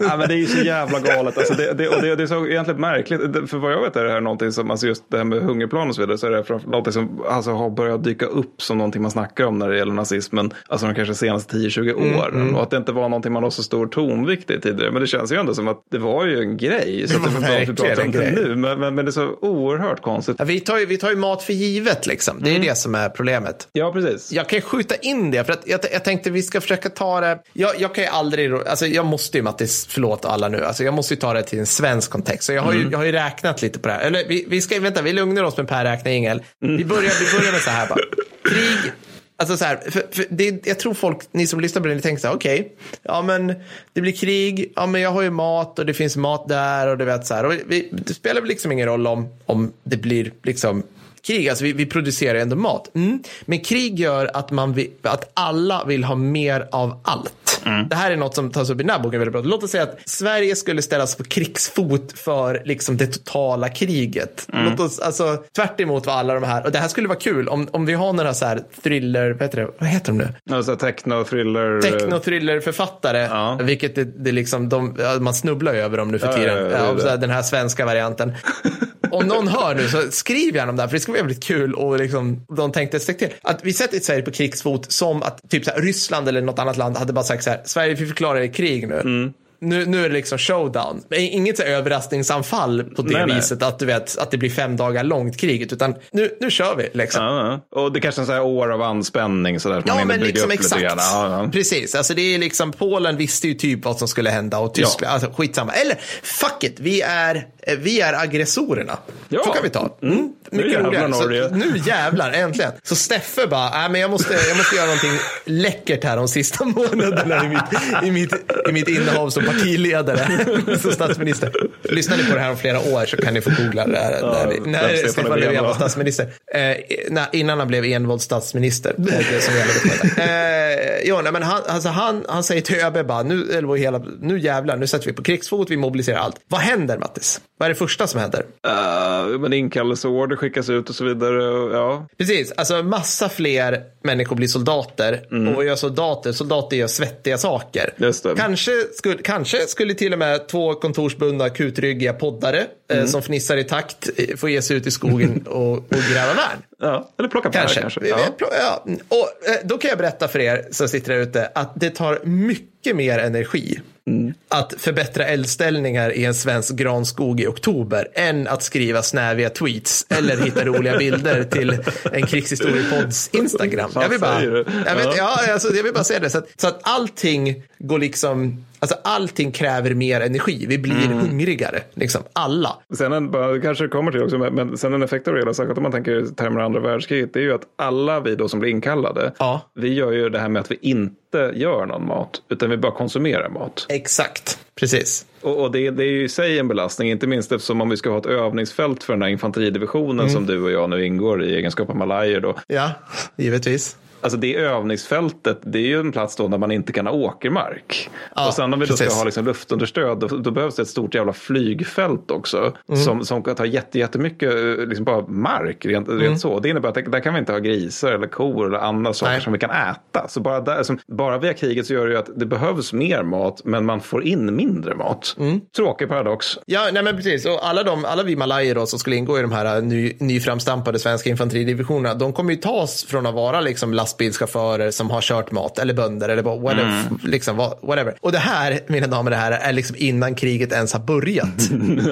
ja, men det är ju så jävla galet. Alltså det, det, och det, det är så egentligen märkligt. För vad jag vet är det här någonting som, alltså just det här med hungerplan och så vidare, så är det framför- någonting som alltså, har börjat dyka upp som någonting man snackar om när det gäller nazismen, alltså de kanske senaste 10-20 åren. Och att det inte var någonting man har så stor tonvikt i tidigare. Men det känns ju ändå som att det var ju en grej. Så det var att vi pratar om det nu. Men, men, men det är så oerhört konstigt. Ja, vi, tar ju, vi tar ju mat för givet liksom. Det är det som är problemet. Ja, precis. Jag kan ju skjuta in det, för att jag, jag tänkte vi ska försöka ta det. Jag, jag kan ju aldrig, alltså jag måste ju Mattis, förlåt alla nu, alltså jag måste ju ta det till en svensk kontext. Så jag har, ju, jag har ju räknat lite på det här. Eller vi, vi ska, vänta, vi lugnar oss med Per räkna Ingel. Vi, börjar, vi börjar med så här bara. Krig, alltså så här, för, för det, jag tror folk, ni som lyssnar på det, ni tänker så här, okej, ja men det blir krig, ja men jag har ju mat och det finns mat där och du vet så här. Och vi, det spelar väl liksom ingen roll om, om det blir liksom krig, alltså vi, vi producerar ändå mat. Mm. Men krig gör att, man vill, att alla vill ha mer av allt. Det här är något som tas upp i den här boken väldigt bra. Låt oss säga att Sverige skulle ställas på krigsfot för liksom det totala kriget. Låt oss, alltså, tvärt emot vad alla de här, och det här skulle vara kul om, om vi har några så här thriller, vad heter det, vad heter de nu? Alltså techno, thriller. Techno-thriller-författare, Ja. vilket det, det liksom, de, man snubblar ju över dem nu för tiden. ja, ja, den här svenska varianten. Om någon hör nu så skriv gärna om det här, för det ska vara jävligt kul och liksom, de tänkte ett steg till. Att vi sätter Sverige på krigsfot som att typ så här, Ryssland eller något annat land hade bara sagt så här, Sverige vi förklarar er krig nu. Mm. Nu, nu är det liksom showdown. Inget så här överraskningsanfall på det Nej, nej. viset att du vet att det blir fem dagar långt kriget, utan nu, nu kör vi liksom. Ja, ja. Och det kanske är sån här år av anspänning sådär. som man Ja, hinner men liksom exakt. Ja, ja. Precis, alltså det är liksom Polen visste ju typ vad som skulle hända och Tyskland, alltså skitsamma. Eller fuck it, vi är, vi är aggressorerna. Ja. Så kan vi ta. Mm. Nu Mycket jävlar, roligare. Så, nu jävlar, äntligen. Så Steffe bara, nej men jag måste, jag måste göra någonting läckert här de sista månaderna i mitt, i mitt, i mitt innehav som partiledare, som statsminister. Lyssnar ni på det här om flera år så kan ni få googla det här. när, vem när Stefan Löfven var statsminister. Eh, när, innan han blev envåldsstatsminister. Det som gäller eh, jo, nej, men han, alltså han, han säger till ÖB bara, nu, eller hela, nu jävlar, nu sätter vi på krigsfot, vi mobiliserar allt. Vad händer Mattis? Vad är det första som händer? Uh, men inkallelseorder skickas ut och så vidare. och Ja. Precis, alltså massa fler människor blir soldater. Och vad gör soldater? Soldater gör svettiga saker. Kanske, skulle, kanske skulle till och med två kontorsbundna kutryggiga poddare eh, som fnissar i takt eh, få ge sig ut i skogen och, och gräva värn. Ja. Eller plocka bär Kanske. kanske. Ja. Ja. Och, eh, då kan jag berätta för er som sitter där ute att det tar mycket mer energi Mm. att förbättra eldställningar i en svensk granskog i oktober än att skriva snäviga tweets eller hitta roliga bilder till en krigshistoriepods Instagram. Jag vill bara, jag vet, ja, alltså, jag vill bara säga det. Så att, så att allting går liksom, alltså allting kräver mer energi. Vi blir Mm. hungrigare, liksom alla. Sen en, kanske det kommer till också, men, sen en effekt av det hela, särskilt om man tänker termer andra världskriget, det är ju att alla vi då som blir inkallade, Ja. vi gör ju det här med att vi inte gör någon mat, utan vi bara konsumerar mat. Exakt, precis. Och, och det, det är ju i sig en belastning, inte minst eftersom om vi ska ha ett övningsfält för den här infanteridivisionen Mm. som du och jag nu ingår i egenskap av malajer då. Ja, givetvis. Alltså det övningsfältet, det är ju en plats då där man inte kan ha åkermark. Ja, och sen om vi då ska ha liksom luftunderstöd, då, då behövs det ett stort jävla flygfält också. Mm. Som, som kan ta jätte, jättemycket eh, liksom bara mark, rent, Mm. rent så. Det innebär att det, där kan vi inte ha grisar eller kor eller andra saker Nej. som vi kan äta. Så bara, där, som, bara via kriget så gör det ju att det behövs mer mat, men man får in mindre mat. Mm. Tråkig paradox. Ja, nej men precis. Och alla, de, alla vi malajer då som skulle ingå i de här ny, nyframstampade svenska infanteridivisionerna, de kommer ju tas från att vara liksom lastbilschaufförer som har kört mat, eller bönder, eller whatever. Liksom, vad- whatever. Och det här, mina damer och herrar, är liksom innan kriget ens har börjat.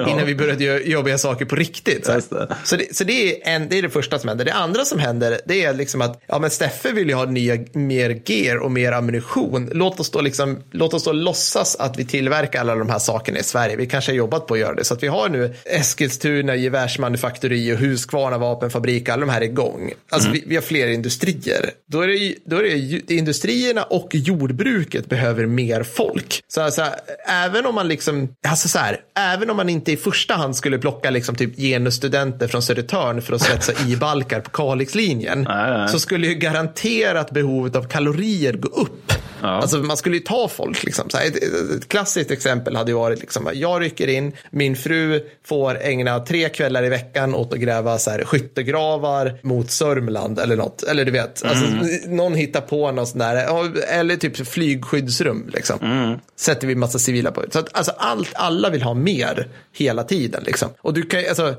Innan vi började göra jobbiga saker på riktigt. Så, det. så, det, så det, är en, det är det första som händer. Det andra som händer, det är liksom att ja, men Steffe vill ju ha nya, mer gear och mer ammunition. Låt oss, då liksom, låt oss då låtsas att vi tillverkar alla de här sakerna i Sverige. Vi kanske har jobbat på att göra det. Så att vi har nu Eskilstuna gevärsmanufaktori och Huskvarna vapenfabrik, alla de här är igång. Alltså vi, vi har fler industrier. Då är det, då är det industrierna och jordbruket behöver mer folk. Så alltså, även om man liksom, alltså så här, även om man inte i första hand skulle plocka liksom typ genusstudenter från Södertörn för att svetsa i balkar på Kalixlinjen, Nej, nej. så skulle ju garanterat behovet av kalorier gå upp. Ja. Alltså man skulle ju ta folk. Liksom. Så här, ett, ett, klassiskt exempel hade ju varit, liksom, jag rycker in, min fru får ägna tre kvällar i veckan åt att gräva så här, skyttegravar mot Sörmland eller något. Eller du vet, alltså, någon hittar på något sånt där. Eller typ flygskyddsrum. Liksom. Sätter vi massa civila på. Så att, alltså, allt, alla vill ha mer hela tiden. Liksom. Och, du kan, alltså,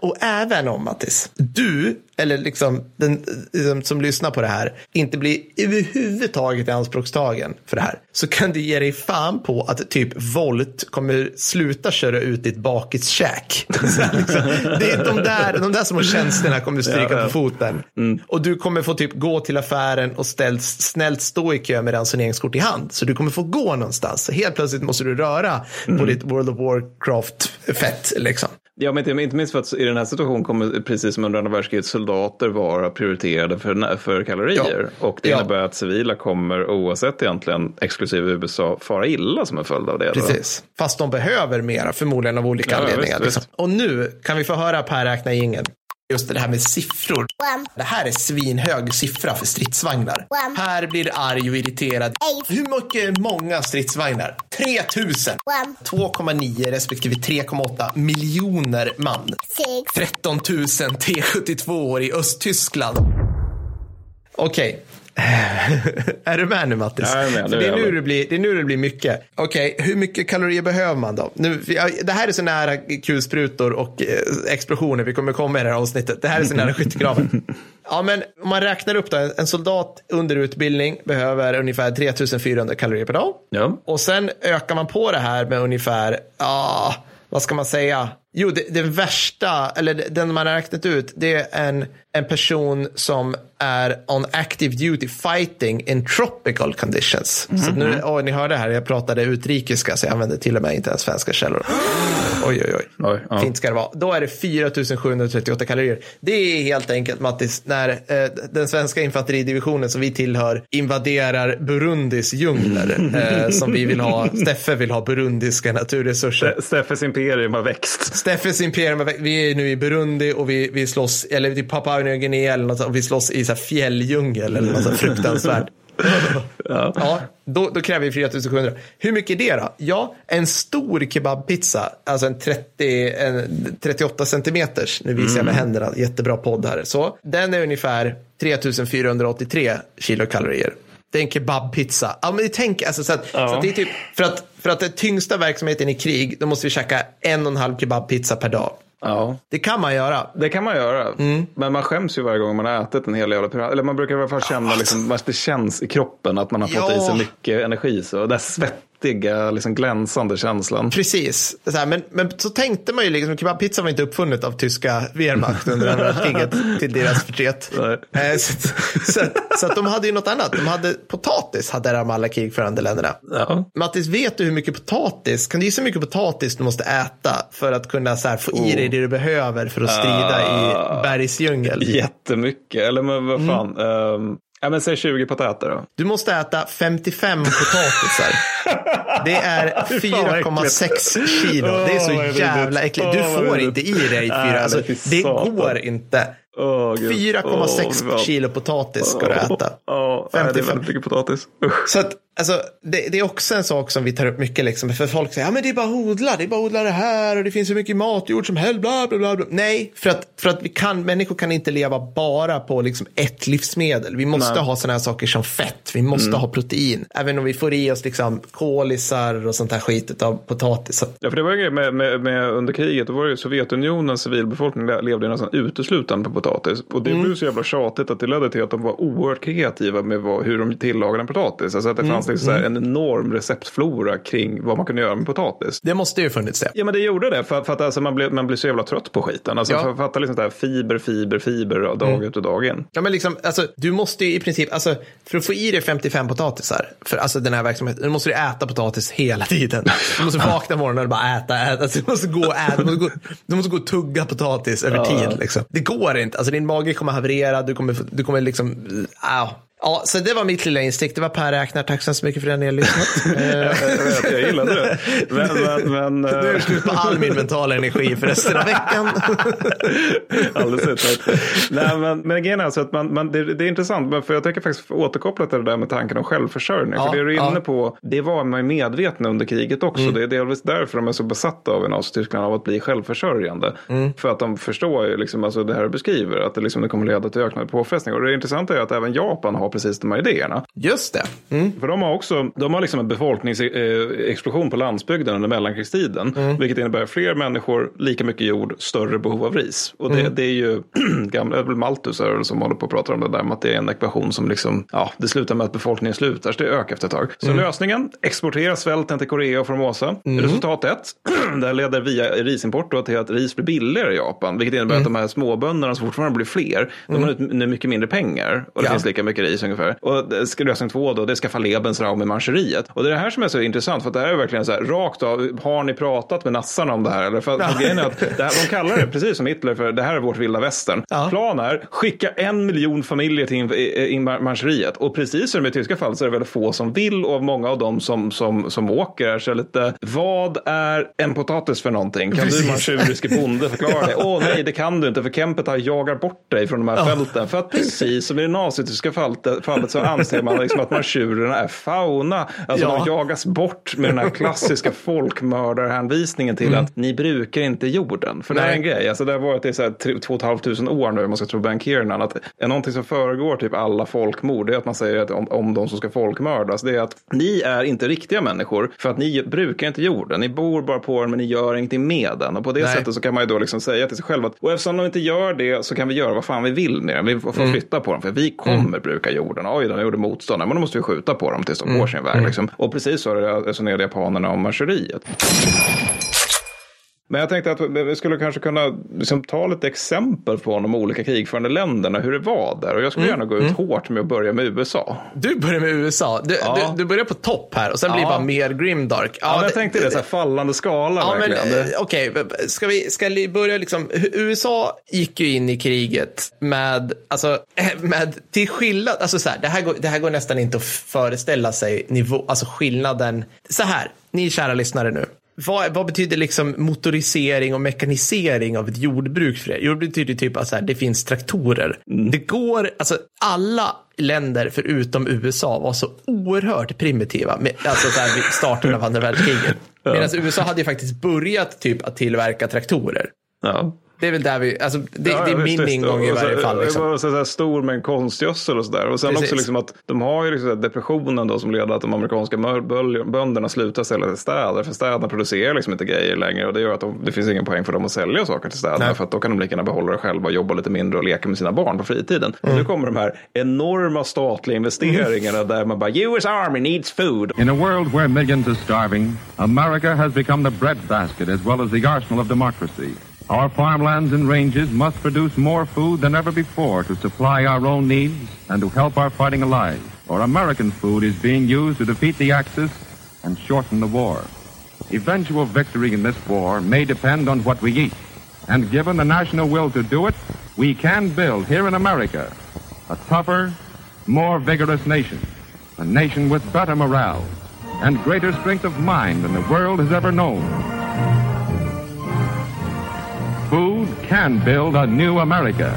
och även om Mattis, du eller liksom den som lyssnar på det här inte blir överhuvudtaget i anspråkstagen för det här så kan du ge dig fan på att typ Volt kommer sluta köra ut ditt bakiskäk. Liksom. Det är de där, de där små tjänsterna kommer stryka Ja, ja. på foten. Och du kommer få typ gå till affären och ställt, snällt stå i kö med ransoneringskort i hand. Så du kommer få gå någonstans. Så helt plötsligt måste du röra på ditt World of Warcraft-fett. Liksom. Ja, men inte, minst för att i den här situationen kommer, precis som under andra världskriget, soldater vara prioriterade för, för kalorier. Och det Ja. innebär att civila kommer, oavsett egentligen, exklusive USA, fara illa som en följd av det. då. Precis. Fast de behöver mera, förmodligen av olika Ja, anledningar. visst, liksom. visst. Och nu kan vi få höra Per räkna ingen. Just det här med siffror. Det här är svinhög siffra för stridsvagnar. Här blir arg och irriterad. Hur mycket många stridsvagnar? 3000. 2,9 respektive 3,8 miljoner man. 13 000 T72 i Östtyskland. Okej. är du med nu Mattis? Jag är med, det, är är jag nu det, blir, det är nu det blir mycket. Okej, hur mycket kalorier behöver man då? Nu, det här är så nära kulsprutor och eh, explosioner vi kommer komma i det här avsnittet. Det här är så nära skyttegraven. Ja, men om man räknar upp då, en, soldat under utbildning behöver ungefär 3400 kalorier per dag. Ja. Och sen ökar man på det här med ungefär, ja, vad ska man säga? Jo, det, det värsta, eller den man har räknat ut, det är en, en person som är on active duty fighting in tropical conditions. Så att nu, oj, ni hörde här, jag pratade utrikiska så jag använde till och med inte ens svenska källor. Oj, oj, oj. Oj, ja. Fint ska det vara. Då är det 4738 kalorier. Det är helt enkelt, Mattis, när eh, den svenska infanteridivisionen som vi tillhör invaderar Burundis djungler. Eh, som vi vill ha, Steffe vill ha burundiska naturresurser. Steffes imperium har växt. Steffes imperium, vi är nu i Burundi och vi, vi slåss, eller i Papua Nya Guinea eller något, och vi slåss i så här fjälldjungel eller något så fruktansvärt. Ja, då, då kräver vi 4700. Hur mycket är det då? Ja, en stor kebabpizza, alltså en, 30, en 38 centimeters, nu visar jag med händerna, jättebra podd här. Så den är ungefär 3483 kilokalorier. Det är en kebabpizza. Ja, men tänk, alltså, så att, så att det är typ, för att, för att den tyngsta verksamheten i krig, då måste vi käka en och en halv kebabpizza per dag. Ja. Det kan man göra. Det kan man göra. Mm. Men man skäms ju varje gång man har ätit en hel jävla pirat. Eller man brukar i alla fall känna liksom, att det känns i kroppen att man har fått Ja. i sig mycket energi. Så den där svettiga, liksom glänsande känslan. Precis, så här, men, men så tänkte man ju liksom, kebabpizza var inte uppfunnet av tyska Wehrmacht under andra världskriget till deras förtret. Eh, Så, så, så att de hade ju något annat. De hade potatis, hade de alla krigförande länderna. Ja. Mattis, vet du hur mycket potatis, kan du gissa hur mycket potatis du måste äta för att kunna så här, få i dig det du behöver för att strida i bergsdjungel? Jättemycket. Eller men vad Mm. fan. Ja, men säg 20 potäter då. Du måste äta 55 potatisar. Det är vad 4,6 kilo. Det är så jävla äckligt. Du får inte i dig fyra. Alltså, det går inte. Gud. 4,6 Åh, vad- kilo potatis ska du äta. Ja, nej, det är 55. väldigt mycket potatis. Usch. Så att, alltså, det, det är också en sak som vi tar upp mycket. Liksom, för folk säger ja, men det är bara att odla, det är bara att odla det här och det finns hur mycket matjord som helst. Bla, bla, bla, bla. Nej, för att, för att vi kan, människor kan inte leva bara på liksom, ett livsmedel. Vi måste Nej. ha sådana här saker som fett. Vi måste ha protein. Även om vi får i oss liksom, kolisar och sånt här skit av potatis. Ja, för det var ju en grej med, med, med under kriget. Då var det ju Sovjetunionens civilbefolkning le- levde nästan uteslutande på potatis. Och det blev så jävla tjatigt att det ledde till att de var oerhört kreativa med vad, hur de tillagade en potatis. Alltså att det fanns liksom här en enorm receptflora kring vad man kunde göra med potatis. det måste ju funnits det. Ja men det gjorde det för, för att alltså, man, blev, man blev så jävla trött på skiten. Alltså Ja. för, fatta liksom det här fiber, fiber, fiber dag ut och dag in. Ja, men liksom, alltså, du måste ju i princip, alltså, för att få i dig 55 potatisar, för alltså, den här verksamheten, du måste du äta potatis hela tiden. Du måste vakna morgonen och bara äta, äta. Alltså, du, måste gå och äta. Du, måste gå, du måste gå och tugga potatis över tid. Liksom. Det går inte. Alltså, din mage kommer haverera, du kommer, du kommer liksom, äh, Ja, så det var mitt lilla instick. Det var Per Räknar. Tack så mycket för att ni har lyssnat. jag, vet, jag gillade det. Men, men, men, nu är det slut på all min mentala energi för resten av veckan. Alldeles utmärkt. Nej, men, men grejen är alltså att man, man, det, det, är intressant, för jag tänker faktiskt återkoppla till det där med tanken om självförsörjning. Ja, för det du är inne ja. på, det var man medveten under kriget också. Mm. Det är delvis därför de är så besatta av i Nazityskland av att bli självförsörjande. Mm. För att de förstår ju liksom, alltså det här du beskriver, att det, liksom, det kommer leda till ökade påfrestningar. Och det intressanta är att även Japan har precis de här idéerna. Just det. Mm. För de har också, de har liksom en befolkningsexplosion på landsbygden under mellankrigstiden. Mm. Vilket innebär fler människor, lika mycket jord, större behov av ris. Och det, mm. det är ju gamla, Malthus som håller på att prata om det där med att det är en ekvation som liksom, ja, det slutar med att befolkningen slutar, så det ökar efter ett tag. Så mm. lösningen, exportera svälten till Korea och Formosa. Mm. Resultat ett, det här leder via risimport då till att ris blir billigare i Japan, vilket innebär mm. att de här småbönderna som fortfarande blir fler, de har nu mycket mindre pengar och det ja. finns lika mycket ris ungefär. Och lösning två då, det ska få Lebensraum i mancheriet. Och det är det här som är så intressant, för att det här är verkligen så här, rakt av, har ni pratat med nassarna om det här? Eller för, för grejen är att det här, de kallar det, precis som Hitler, för det här är vårt vilda västern. Ja. Plan är, skicka en miljon familjer till inmarscheriet. Och precis som i tyska fall så är det väldigt få som vill och många av dem som, som, som åker är så lite, vad är en potatis för någonting? Kan precis. du manchuriske bonde förklara det? Åh oh, nej, det kan du inte för Kempet har jagat bort dig från de här ja. fälten. För att precis som i det nazityska fallet, fallet så anser man liksom att manchurerna är fauna. Alltså ja. de jagas bort med den här klassiska folkmördarhänvisningen till mm. att ni brukar inte jorden. För nej. det är en grej, alltså det har varit i så här två och ett halvt tusen år nu, om man ska tro Ben Kiernan, att är någonting som föregår typ alla folkmord, det är att man säger att om, om de som ska folkmördas, det är att ni är inte riktiga människor för att ni brukar inte jorden. Ni bor bara på den men ni gör ingenting med den. Och på det Nej. sättet så kan man ju då liksom säga till sig själv att och eftersom de inte gör det så kan vi göra vad fan vi vill med den. Vi får mm. flytta på dem för vi kommer mm. bruka jorden. Oj, de gjorde motstånd. Men då måste vi skjuta på dem tills de mm. går sin väg. Mm. Liksom. Och precis så resonerade japanerna om marscheriet. Men jag tänkte att vi skulle kanske kunna liksom ta lite exempel på de olika krigförande länderna, hur det var där. Och jag skulle mm. gärna gå ut mm. hårt med att börja med USA. Du börjar med USA. Du, ja. du, du börjar på topp här och sen ja. blir det bara mer grimdark. Ja, ja men jag tänkte det, så här fallande skala ja, verkligen. Eh, okej, okay. ska, vi, ska vi börja liksom, USA gick ju in i kriget med, alltså, med till skillnad, alltså så här, det här, går, det här går nästan inte att föreställa sig nivå, alltså skillnaden. Så här, ni kära lyssnare nu. Vad, vad, betyder liksom motorisering och mekanisering av ett jordbruk för er? Jo, det betyder typ att så här, det finns traktorer. Mm. Det går, alltså alla länder förutom USA var så oerhört primitiva, med, alltså där vid starten av andra världskriget. Medan USA hade ju faktiskt börjat typ att tillverka traktorer. Ja. Det är väl där vi, alltså, det, ja, det är min visst, ingång i varje fall. Liksom. Så, så, så stor med konstgödsel och sådär. Och sen Precis. också liksom att de har ju liksom depressionen då som leder att de amerikanska bönderna slutar sälja till städer. För städerna producerar liksom inte grejer längre. Och det gör att de, det finns ingen poäng för dem att sälja saker till städerna. Nej. För att då kan de lika gärna behålla det själva och jobba lite mindre och leka med sina barn på fritiden. Mm. nu kommer de här enorma statliga investeringarna mm. där man bara US Army needs food. In a world where millions are starving, America has become the breadbasket as well as the arsenal of democracy. Our farmlands and ranges must produce more food than ever before to supply our own needs and to help our fighting allies. For American food is being used to defeat the Axis and shorten the war. Eventual victory in this war may depend on what we eat. And given the national will to do it, we can build here in America a tougher, more vigorous nation. A nation with better morale and greater strength of mind than the world has ever known. Food can build a new America.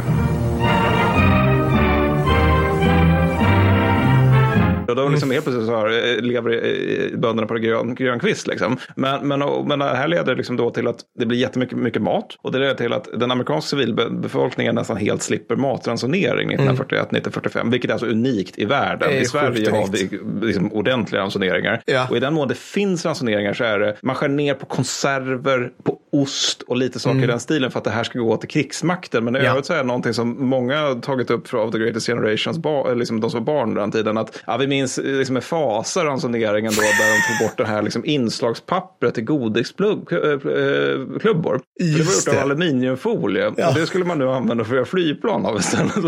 Och då liksom helt plötsligt så har, eh, lever bönderna på grön, grön kvist. Liksom. Men, men, men det här leder liksom då till att det blir jättemycket mycket mat. Och det leder till att den amerikanska civilbefolkningen nästan helt slipper matransonering 1941-1945. Mm. Vilket är alltså unikt i världen. I Sverige har vi liksom ordentliga ransoneringar. Ja. Och i den mån det finns ransoneringar så är det, man skär ner på konserver, på ost och lite saker mm. i den stilen för att det här ska gå till krigsmakten. Men i ja. övrigt så är det någonting som många har tagit upp av The Greatest Generations, liksom de som var barn den tiden. Att, ja, vi minns liksom med fasa ransoneringen då där de tog bort det här liksom inslagspappret till godisklubbor. Det var gjort av aluminiumfolie. Ja. Och det skulle man nu använda för att göra flygplan av istället. det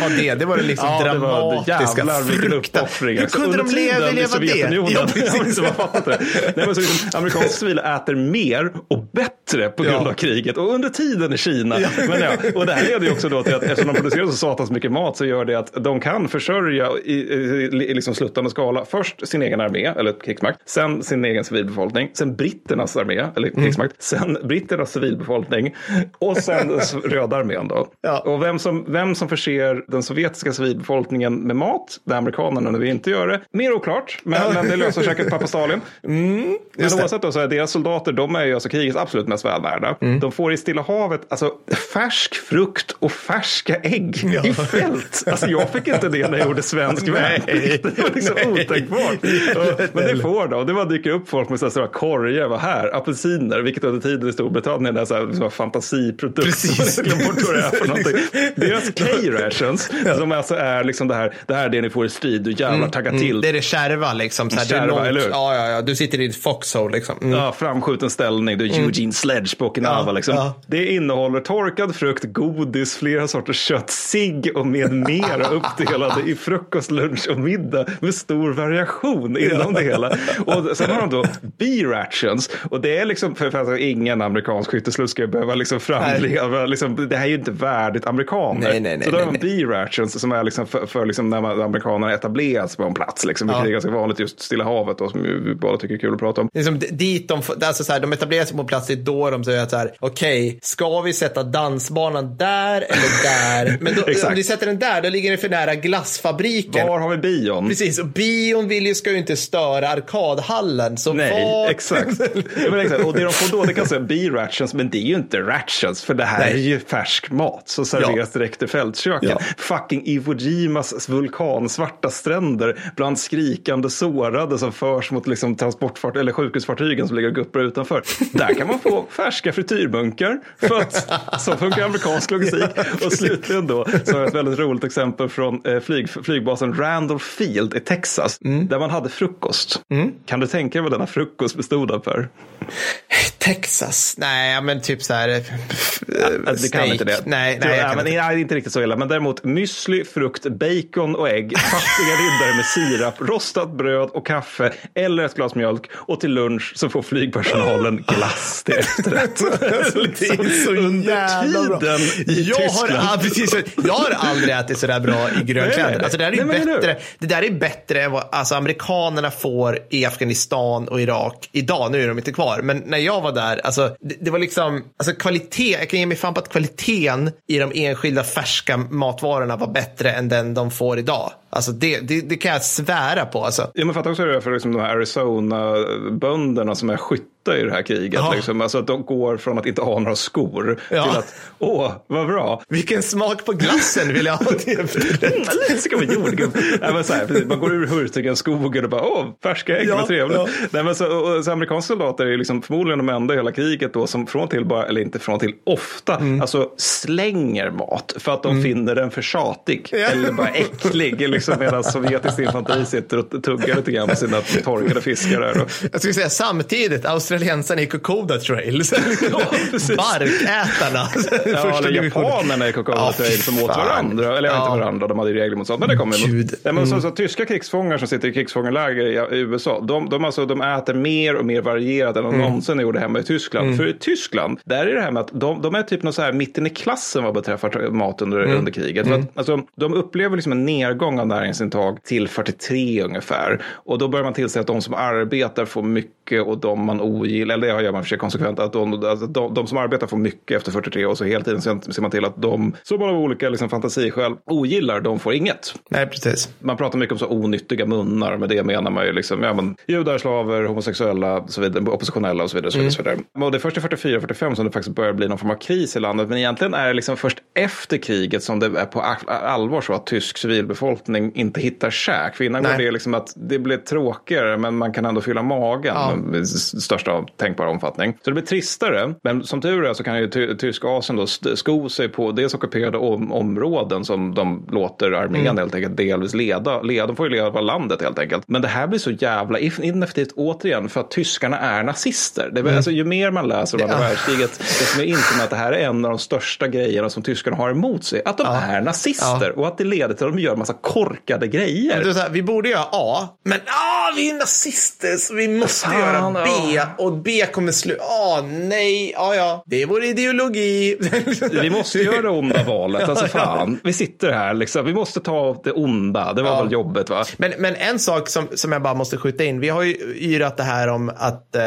var det, det var det liksom ja, dramatiska, det uppoffring. Hur kunde de leva, leva det? Ja, precis. Ja, det. Men så liksom, amerikanska civila äter mer och bättre på grund Ja. av kriget och under tiden i Kina. Men ja, och det här leder ju också då till att eftersom de producerar så satans mycket mat så gör det att de kan försörja i, i, i liksom sluttande skala först sin egen armé eller krigsmakt, sen sin egen civilbefolkning, sen britternas armé eller Mm. krigsmakt, sen britternas civilbefolkning och sen röda armén då. Ja. Och vem som, vem som förser den sovjetiska civilbefolkningen med mat, det är amerikanerna när vi inte gör det, mer oklart, men, men det löser säkert pappa Stalin. Men just det. oavsett då, så är deras soldater, de är ju alltså krigets absolut mest välnärda. Mm. De får i Stilla havet alltså, färsk frukt och färska ägg i fält. Alltså jag fick inte det när jag gjorde svensk värnplikt. Det var liksom otänkbart. Och- Men det får de. Det bara dyker upp folk med så här stora korgar. Vad här? Apelsiner, vilket under tiden i Storbritannien är så här, som en fantasiprodukt. Precis. Jag glömde bort vad det är för någonting. Deras K-rations, som alltså är liksom det här, det här är det ni får i strid, du jävlar tagga till. Mm. Det är det kärva liksom. Så här, det är Kärva, långt, eller hur? ja, ja, ja. Du sitter i ett foxhole liksom. Mm. Ja, framskjuten ställning, det är Eugene Sledge på Okinawa. Ja, liksom. ja. Det innehåller torkad frukt, godis, flera sorters kött, cigg och med mera uppdelade i frukost, lunch och middag med stor variation inom det hela. Och sen har de då B-rations och det är liksom, för, för alltså, ingen amerikansk skytteslutt ska behöva liksom framleva, liksom, det här är ju inte värdigt amerikaner. Nej, nej, nej, Så då har de B-rations som är liksom för, för liksom när man, amerikanerna etablerats på en plats, liksom, vilket är ganska vanligt just Stilla havet då, som vi båda tycker är kul att prata om. Det är som d- dit de, alltså så här, de etablerar sig på en plats, är då de säger att så här, okej, ska vi sätta dansbanan där eller där? Men då, om vi sätter den där, då ligger den för nära glassfabriken. Var har vi bion? Precis, och bion vill ju, ska ju inte störa arkadhallen. Så Nej, var... exakt. Ja, men exakt. Och det de får då, det kan säga B-rations, men det är ju inte rations, för det här Nej. är ju färsk mat som serveras direkt i fältköken. Ja. Fucking Iwo Jimas vulkansvarta stränder bland skrikande sårade som förs mot liksom transportfart eller sjukhusfartygen som ligger och guppar utanför. Där kan man få färska frityrbunkar, för att så funkar amerikansk logistik. Och slutligen då, så har jag ett väldigt roligt exempel från eh, flyg, flygbasen Randolph Field i Texas, där man hade frukost. Kan du tänka dig vad denna frukost bestod av Per? Texas? Nej, men typ så här. eh, Alltså, det kan steak. inte det. Nej, nej, jag, kan men, inte. nej, det är inte riktigt så illa. Men däremot müsli, frukt, bacon och ägg, fattiga riddare med sirap, rostat bröd och kaffe eller ett glas mjölk. Och till lunch så får flygpersonalen glass till efterrätt. Är så Under tiden i jag har, Tyskland. ja, precis, jag har aldrig ätit så där bra i grönkläder. Alltså, det, där är nej, bättre, det där är bättre än vad alltså, amerikanerna får i Afghanistan och Irak idag. Nu är de inte kvar, men när jag var där, alltså, det, det var liksom alltså, kvalitet. Jag kan ge mig fan på att kvaliteten i de enskilda färska matvarorna var bättre än den de får idag. Alltså, det, det, det kan jag svära på. Alltså. Ja, men fatta också hur det är för liksom de här Arizona-bönderna som är skytta i det här kriget. Ja. Liksom. Alltså att de går från att inte ha några skor Ja. till att, åh, vad bra. Vilken smak på glassen vill jag ha till efterrätt. Det ska vara jordgubb. Nej, men så här, man går ur Hurtigen-skogen och bara, åh, färska ägg, Ja, vad trevligt. ja. Nej, men så, och, så amerikanska soldater är liksom förmodligen de enda i hela kriget då som från till bara, eller inte från till, ofta, Mm. alltså slänger mat för att de finner den för tjatig eller bara äcklig. Liksom, medan sovjetiskt infanteri sitter och tuggar lite grann på sina torkade fiskar. Och, Jag skulle säga samtidigt, australiensarna i Kokoda Trails. precis. Barkätarna. Ja, eller japanerna i Coca-Cola Ja, Trail som åt varandra. Eller ja. inte Ja. varandra, de hade regler mot sånt. Men det kommer Gud. Mm. emot. Nej, men så, så, tyska krigsfångar som sitter i krigsfångeläger i, USA, de, de, alltså, de äter mer och mer varierat än de Mm. någonsin gjorde hemma i Tyskland. För i Tyskland, där är det här med att de, de är typ något så här mitten i klassen vad beträffar mat under, Mm. under kriget. För att, alltså, de upplever liksom en nedgång av näringsintag till 43 ungefär. Och då börjar man tillse att de som arbetar får mycket och de man ogillar, eller det gör man för sig konsekvent, att de, alltså, de, de som arbetar får mycket efter 43 och så hela tiden ser man till att de som av olika liksom, fantasiskäl ogillar, de får inget. Nej, precis. Man pratar mycket om så onyttiga munnar, med det menar man ju liksom, ja, men, judar, slaver, homosexuella, så vidare, oppositionella och så vidare. Vidare, så vidare. Och det är först i 44-45 som det faktiskt börjar bli någon form av kris i landet, men egentligen är det liksom först efter kriget som det är på allvar så att tysk civilbefolkning inte hittar käk. För innan Nej. var det liksom att det blev tråkigare, men man kan ändå fylla magen Ja. s- största tänkbara omfattning. Så det blir tristare, men som tur är så kan ju ty- tyska Asien då sko sig på dels ockuperade om- områden som de låter armén Mm. helt enkelt delvis leda. leda. De får ju leda landet helt enkelt. Men det här blir så jävla ineffektivt återigen för att tyskarna är nazister. Det, är- alltså, ju mer man läser om andra Mm. Ja. världskriget, desto mer inser man att det här är en av de största grejerna som tyskarna har emot sig. Att de är nazister och att det leder till att de gör en massa korkade grejer. Så här, vi borde göra A, men ah, vi är nazister så vi måste Fan, göra B. ja. Och B kommer sluta. Ah, nej, ja, ja. Det är vår ideologi. Vi måste göra det onda valet. Alltså fan, vi sitter här liksom. Vi måste ta det onda. Det var Ja. väl jobbet va? Men, men en sak som, som jag bara måste skjuta in. Vi har ju yrat det här om att eh,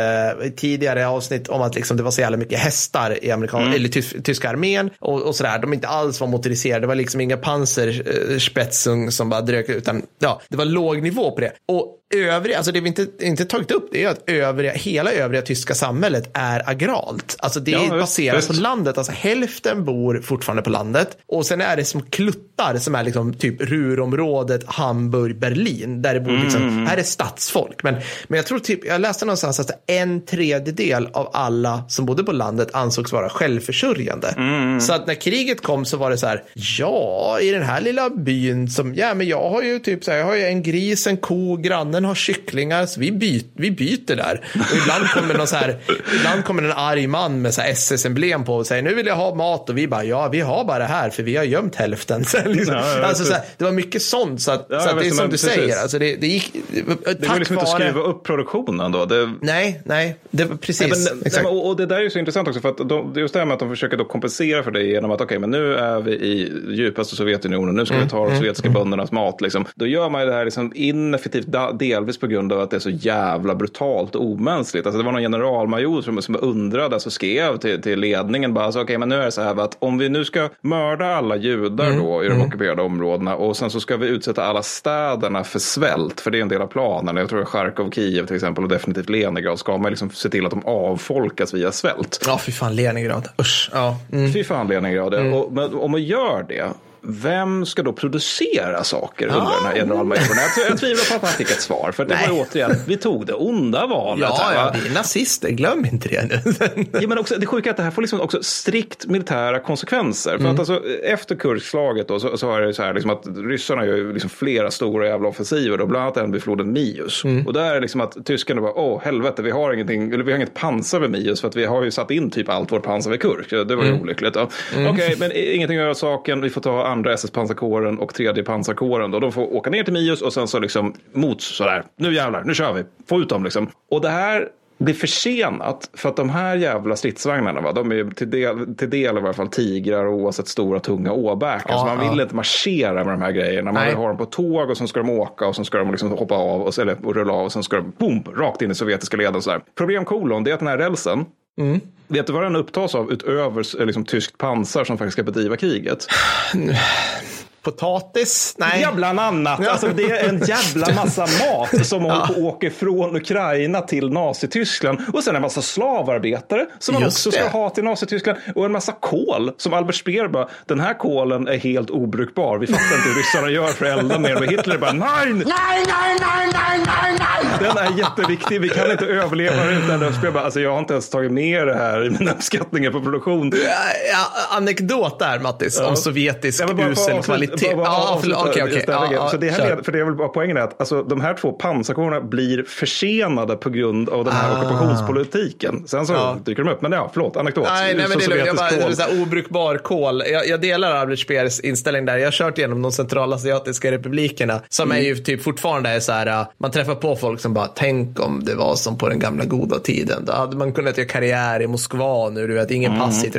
tidigare avsnitt om att liksom det var så jävla mycket hästar i amerikan, eller tys, tyska armén och, och sådär. De inte alls var motoriserade. Det var liksom inga pansarspetsung som bara drök utan ja, det var låg nivå på det. Och övriga, alltså det vi inte, inte tagit upp det är att övriga, hela övriga tyska samhället är agralt. Alltså det är baserat visst. på landet. Alltså hälften bor fortfarande på landet och sen är det som kluttar som är liksom typ Ruhrområdet, Hamburg, Berlin. Där det bor liksom, här är stadsfolk. Men, men jag tror typ, jag läste någonstans att en tredjedel av alla som bodde på landet ansågs vara självförsörjande. Så att när kriget kom så var det så här, ja, i den här lilla byn som, ja men jag har ju typ så här, jag har ju en gris, en ko, grannen har kycklingar, så vi, byt, vi byter där. Och ibland kommer någon så här, ibland kommer en arg man med SS-emblem på och säger nu vill jag ha mat och vi bara ja vi har bara det här för vi har gömt hälften. Så liksom, Ja, alltså, så här, det var mycket sånt så att, Ja, så att det är som men du precis. säger. Alltså, det, det gick, Det går liksom inte att skruva upp produktionen då. Det, Nej, nej, det var precis. Nej, men, nej, men, och, och det där är ju så intressant också för att de, just det här med att de försöker då kompensera för det genom att okej, men nu är vi i djupaste Sovjetunionen, nu ska Mm, vi ta de sovjetiska böndernas mat. Liksom. Då gör man ju det här liksom ineffektivt, delvis på grund av att det är så jävla brutalt och omänskligt. Alltså, det var någon generalmajor som, som undrade, alltså skrev till, till ledningen bara, alltså, okej, men nu är det så här att om vi nu ska mörda alla judar Mm, då i de ockuperade områdena och sen så ska vi utsätta alla städerna för svält, för det är en del av planen. Jag tror är Charkov, Kiev till exempel och definitivt Leningrad ska man liksom se till att de avfolkas via svält. Ja, fy fan, Leningrad. Usch. Ja. Mm. Fy fan Leningrad. Och, men om man gör det, vem ska då producera saker under den här generalmajoren? Jag, jag tvivlar på att han fick ett svar. För det var ju Nej. återigen, vi tog det onda valet. Ja, här, ja, vi är nazister, glöm inte det nu. Ja, men också, det sjuka är att det här får liksom också strikt militära konsekvenser. För att alltså, efter Kurskslaget då, så, så är det så här liksom att ryssarna gör liksom flera stora jävla offensiver. Då, bland annat en vid floden Mius. Och där är det liksom att tyskarna bara, åh helvete, vi har, ingenting, eller vi har inget pansar vid Mius för att vi har ju satt in typ allt vårt pansar vid Kursk. Det var ju olyckligt. Då. Okej, men i- ingenting att göra saken. Vi får ta andra SS-pansarkåren och tredje pansarkåren. Då. De får åka ner till Mius och sen så liksom mot sådär, nu jävlar, nu kör vi, få ut dem liksom. Och det här blir försenat för att de här jävla stridsvagnarna, va, de är ju till del, till del i varje fall tigrar och oavsett stora tunga åbäkar. Ja, så man vill ja. inte marschera med de här grejerna. Man Nej. vill ha dem på tåg och sen ska de åka och sen ska de liksom hoppa av och, eller, och rulla av och sen ska de boom, rakt in i sovjetiska leden. Problem kolon, det är att den här rälsen Mm. Vet du vad den upptas av utöver eh, liksom, tyskt pansar som faktiskt ska bedriva kriget? Potatis? Nej. Ja, bland annat. Alltså, det är en jävla massa mat som att åka från Ukraina till Nazityskland. Och sen en massa slavarbetare som man Just också ska det. ha till Nazityskland. Och en massa kol som Albert Speer bara, den här kolen är helt obrukbar. Vi fattar inte hur ryssarna gör för att elda mer. Men Hitler bara, nej! Nej, nej, nej, nej, nej, nej! Den är jätteviktig. Vi kan inte överleva utan den. Speer bara, alltså, jag har inte ens tagit med det här i mina uppskattningar på produktion. Ja, ja, anekdot där Mattis, om sovjetisk Ja, usel kvalitet. Bara- bara Ja, avsluta förlåt, det Så det här för det är väl bara poängen är att alltså, de här två pansarkårerna blir försenade på grund av den här Ah. ockupationspolitiken. Sen så Ja. dyker de upp. Men ja, förlåt, anekdot. Nej, nej, men det är lugnt. Jag bara, kol. så här, obrukbar kol. Jag, jag delar Albert Speers inställning där. Jag har kört igenom de centralasiatiska republikerna som är ju typ fortfarande är så här. äh, Man träffar på folk som bara, tänk om det var som på den gamla goda tiden. Då hade man kunnat göra karriär i Moskva nu, du vet, ingen pass hit.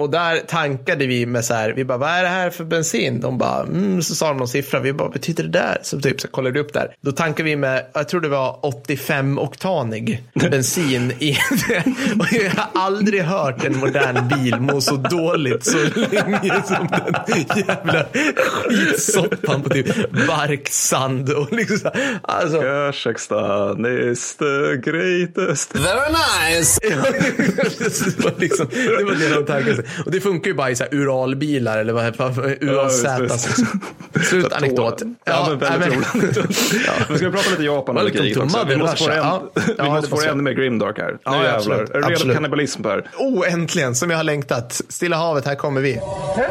Och där tankade vi med så här, vi bara, vad är det här för bensin? De bara, mm, så sa de någon siffra. Vi bara, betyder det där? Så typ så kollade upp där. Då tankade vi med, jag tror det var 85-oktanig bensin i Och jag har aldrig hört en modern bil må så dåligt så länge som den jävla skitsoppan på typ barksand och liksom så här. Alltså, Kazakstan is the greatest. Very nice! det, var liksom, det var det de tankade. Och det funkar ju bara i så här Uralbilar eller vad heter det? UAZ. Ja, alltså. visst. Slut anekdot. Ja, men väldigt nej, roligt anekdot. Men ska vi prata lite Japan lite kriget också? Vi måste få det Ja. vi Ja, måste få ännu mer grimdark här. Nu Ja, jävlar. absolut. Är du redo för Absolut. kannibalism Per? Oh, äntligen, som jag har längtat. Stilla havet, här kommer vi. Ja,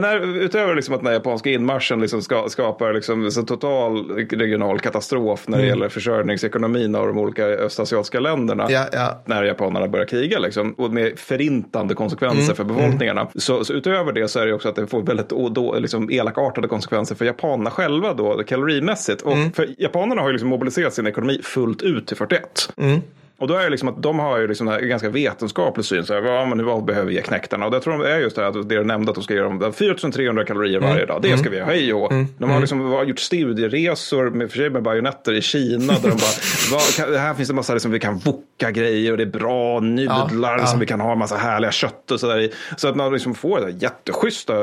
men där, utöver liksom att den japanska inmarschen liksom ska, skapar liksom så total regional katastrof när det Mm. gäller försörjningsekonomin av de olika östasiatiska länderna. Ja, ja. När japanerna börjar kriga liksom, och med förintande konsekvenser Mm. för befolkningarna. Så, så utöver det så är det också att det får väldigt då, liksom, elakartade konsekvenser för japanerna själva då, kalorimässigt. Och Mm. för japanerna har ju liksom mobiliserat sin ekonomi fullt ut till 41. Mm. Och då är det liksom att de har ju liksom en ganska vetenskaplig syn. Så här, ja, men vad behöver vi ge knäktarna? Och det tror de är just det här, att det du nämnde att de ska ge dem 4300 kalorier varje Mm. dag. Det ska vi ha, hej och. De har liksom var- gjort studieresor med, för sig med bajonetter i Kina. Där de bara, kan, här finns det massa liksom, vi kan voka grejer och det är bra nudlar Ja, ja. som vi kan ha massa härliga kött och sådär i. Så att man liksom får så här jätteschyssta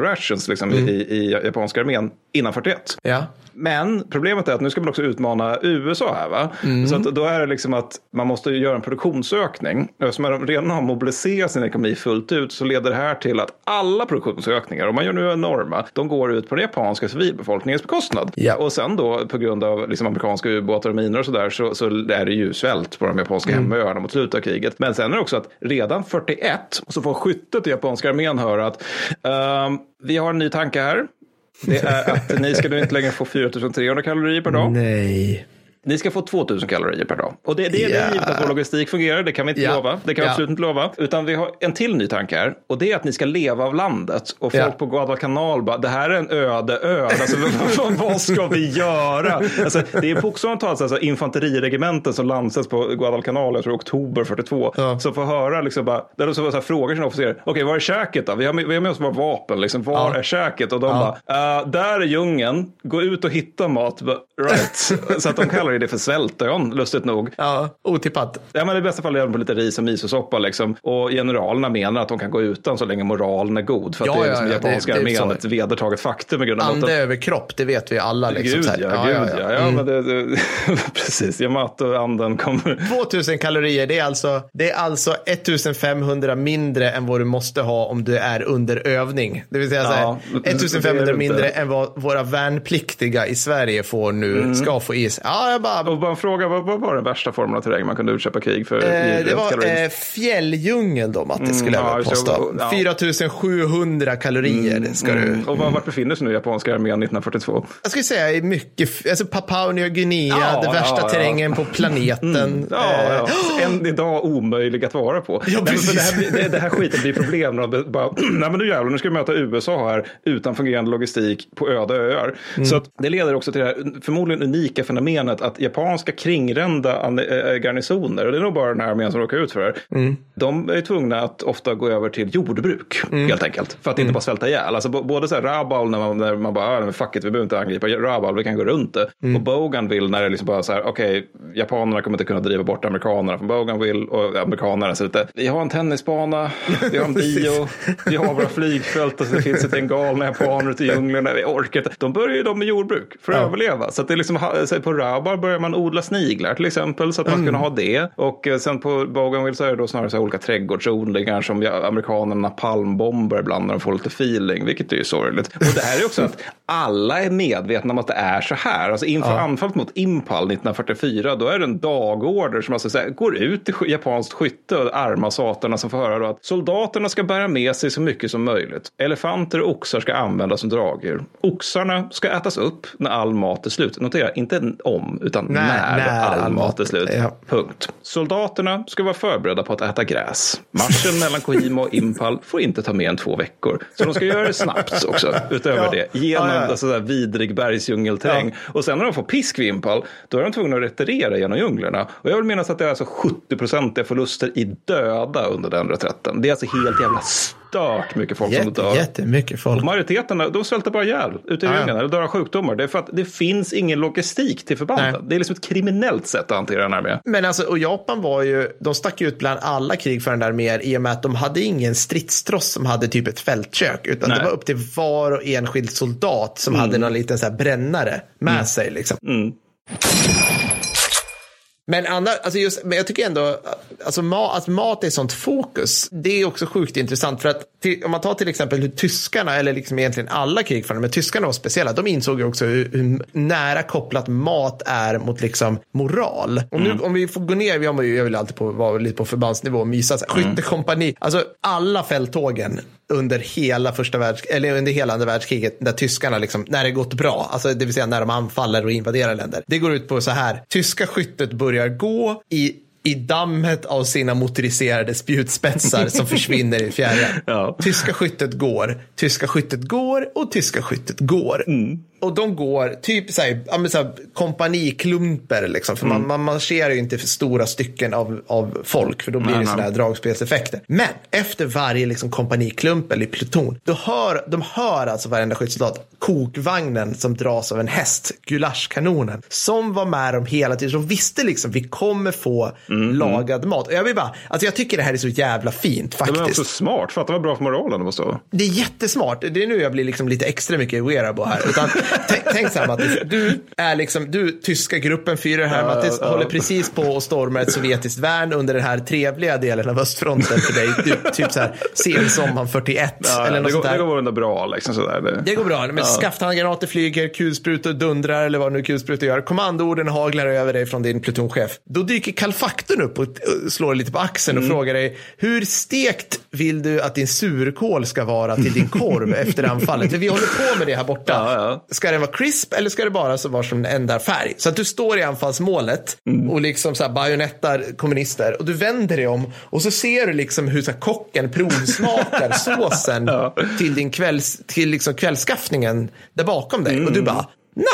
rations liksom, Mm. i, i japanska armén innan 41. Ja. Men problemet är att nu ska man också utmana USA här. Va? Mm. Så att då är det liksom att man måste göra en produktionsökning. Eftersom man redan har mobiliserat sin ekonomi fullt ut så leder det här till att alla produktionsökningar, om man gör nu enorma, de går ut på den japanska civilbefolkningens bekostnad. Ja. Och sen då på grund av liksom amerikanska ubåtar och minor och sådär så, så är det ju svält på de japanska Mm. hemöarna mot slutet av kriget. Men sen är det också att redan 41 så får skyttet i japanska armén höra att ehm, vi har en ny tanke här. Det är att ni ska nu inte längre få 4300 kalorier per dag. Nej. Ni ska få 2000 kalorier per dag. Och det, det är Ja. givet att vår logistik fungerar, det kan vi inte Ja. lova. Det kan vi Ja. absolut inte lova. Utan vi har en till ny tanke här. Och det är att ni ska leva av landet. Och folk på Guadalcanal bara, det här är en öde ö. Alltså, vad, vad ska vi göra? Alltså, det är bokstavligt talat alltså, infanteriregementen som landsätts på Guadalcanal, jag tror oktober 42. Ja. Som får höra, liksom bara, där de så, så här, frågar sina officerare, okej var är käket då? Vi har med, vi har med oss våra vapen, liksom. var Ja. är käket? Och de Ja. bara, "Eh, där är djungeln, gå ut och hitta mat. Bara, Right. så att de kallar det för svältön, lustigt nog. Ja, otippat. Ja, men I bästa fall lever de på lite ris och misosoppa. Liksom. Och generalerna menar att de kan gå utan så länge moralen är god. För att Ja, det är ja, liksom ja, japanska armén ett vedertaget faktum. Med grund Ande de- över kropp, det vet vi alla. Liksom, Gud ja, gud ja. ja, men det, det, precis, Yamato-anden kommer. 2000 kalorier, det är, alltså, det är alltså 1500 mindre än vad du måste ha om du är under övning. Det vill säga så här, Ja, det- 1500 det är det mindre än vad våra värnpliktiga i Sverige får nu, Mm. ska få i sig. Ja, jag bara... Och bara en fråga, vad, vad var den värsta formen av terräng man kunde utköpa krig för? Eh, det var kalorier? eh, fjälldjungel då, Matte, skulle jag ja, vilja påstå. Ja. 4700 kalorier ska du... Mm. Och var, vart befinner sig nu japanska armén 1942? Jag skulle säga mycket, alltså Papua Nya Guinea, Ja, det värsta ja, ja. terrängen på planeten. Ja, Eh, ja. Än idag omöjlig att vara på. Nej, för precis. det, här, det, det här skiten blir problem. När de bara, Nej, men nu jävlar, nu ska vi möta USA här utan fungerande logistik på öde öar. Mm. Så att det leder också till det här förmodligen unika fenomenet att japanska kringrända an- äh, garnisoner, och det är nog bara den här armén som råkar ut för det Mm. de är tvungna att ofta gå över till jordbruk helt enkelt. För att Mm. inte bara svälta ihjäl. Alltså, både så här, Rabaul när man, när man bara, ah, men fuck it, vi behöver inte angripa Rabaul, vi kan gå runt det. Mm. Och Bougainville när det liksom bara så här, okej, japanerna kommer inte kunna driva bort amerikanerna från Bougainville och amerikanerna så lite, vi har en tennisbana, vi har en bio, vi har våra flygfält och så finns det en galna japaner ute i djungeln, nej, vi orkar inte. De börjar ju de med jordbruk för att Ja. överleva. Så att det liksom, på Rabar börjar man odla sniglar till exempel så att man Mm. ska kunna ha det. Och eh, sen på Bougainville så är det då snarare så här olika trädgårdsodlingar som amerikanerna palmbomber ibland när de får lite feeling, vilket är ju sorgligt. Och det här är också att alla är medvetna om att det är så här. Alltså inför anfallet mot Impal 1944, då är det en dagorder som alltså så här, går ut sk- japanskt skytte och arma satarna som får höra att soldaterna ska bära med sig så mycket som möjligt. Elefanter och oxar ska användas som dragdjur. Oxarna ska ätas upp när all mat är slut. Notera, inte om, utan När- när, när all, all mat mat är slut. ja. Punkt. Soldaterna ska vara förberedda på att äta gräs. Marschen mellan Kohima och Impal får inte ta mer än två veckor. Så de ska göra det snabbt också, utöver Ja. det. Genom Ja, ja. Alltså, där vidrig bergsdjungelterräng. Och sen när de får pisk vid Impal, då är de tvungna att retirera genom djunglerna. Och jag vill minnas att det är alltså 70-procentiga förluster i döda under den reträtten. Det är alltså helt jävla stört mycket folk som Jätte, dör. jättemycket folk. Majoriteten de svälter bara ihjäl ute i Ja, djungeln eller dör av sjukdomar. Det är för att det finns ingen logistik till förbanden. Nej. Det är liksom ett kriminellt sätt att hantera den här med. Men alltså, och Japan var ju, de stack ut bland alla krig för den där mer i och med att de hade ingen stridstross som hade typ ett fältkök, utan Nej. det var upp till var och enskild soldat som hade någon liten så här brännare med sig. Liksom. Men, andra, alltså just, men jag tycker ändå alltså ma, att mat är sånt fokus. Det är också sjukt intressant. För att till, om man tar till exempel hur tyskarna, eller liksom egentligen alla krigförande, men tyskarna var speciella. De insåg ju också hur, hur nära kopplat mat är mot liksom moral. Och nu, om vi får gå ner, jag, vill alltid på, vara lite på förbandsnivå och mysa. Här, Skyttekompani, alltså alla fälttågen under hela första världs eller under hela andra världskriget när tyskarna liksom, när det gått bra, alltså det vill säga när de anfaller och invaderar länder. Det går ut på så här, tyska skyttet börjar gå i i dammet av sina motoriserade spjutspetsar som försvinner i fjärran. Ja. Tyska skyttet går, tyska skyttet går och tyska skyttet går. Och de går typ så här, ja, så här, kompaniklumper, liksom, för man, man marscherar ju inte för stora stycken av, av folk, för då blir det sådana här dragspelseffekter. Men efter varje liksom, kompaniklump eller pluton, då hör, de hör alltså varenda skyddssoldat kokvagnen som dras av en häst, gulaschkanonen, som var med dem hela tiden. De visste liksom, vi kommer få lagad mat. Och jag vill bara, alltså jag tycker det här är så jävla fint Det var faktiskt. också smart. Fatta vad bra för moralen det måste vara. Det är jättesmart. Det är nu jag blir liksom lite extra mycket wearable här. Utan, tänk, tänk så här Mattis, du är liksom, du tyska gruppen fyra här Mattis, håller precis på att storma ett sovjetiskt värn under den här trevliga delen av östfronten för dig. Du, typ så här, sensommaren 41 Ja, eller något det, går, där. det går ändå bra liksom sådär. Det. Det går bra, men skafthandgranater flyger, kulsprutor dundrar eller vad nu kulsprutor gör. Kommandoorden haglar över dig från din plutonchef. Då dyker kalfaktorn upp och slår lite på axeln Mm. och frågar dig hur stekt vill du att din surkål ska vara till din korv efter anfallet? För vi håller på med det här borta. Ja, ja. Ska den vara crisp eller ska det bara så vara som ändrar färg? Så att du står i anfallsmålet Mm. och liksom så här bajonettar kommunister och du vänder dig om och så ser du liksom hur så här kocken provsmakar såsen till din kvälls, till liksom kvällskaffningen där bakom dig Mm. och du bara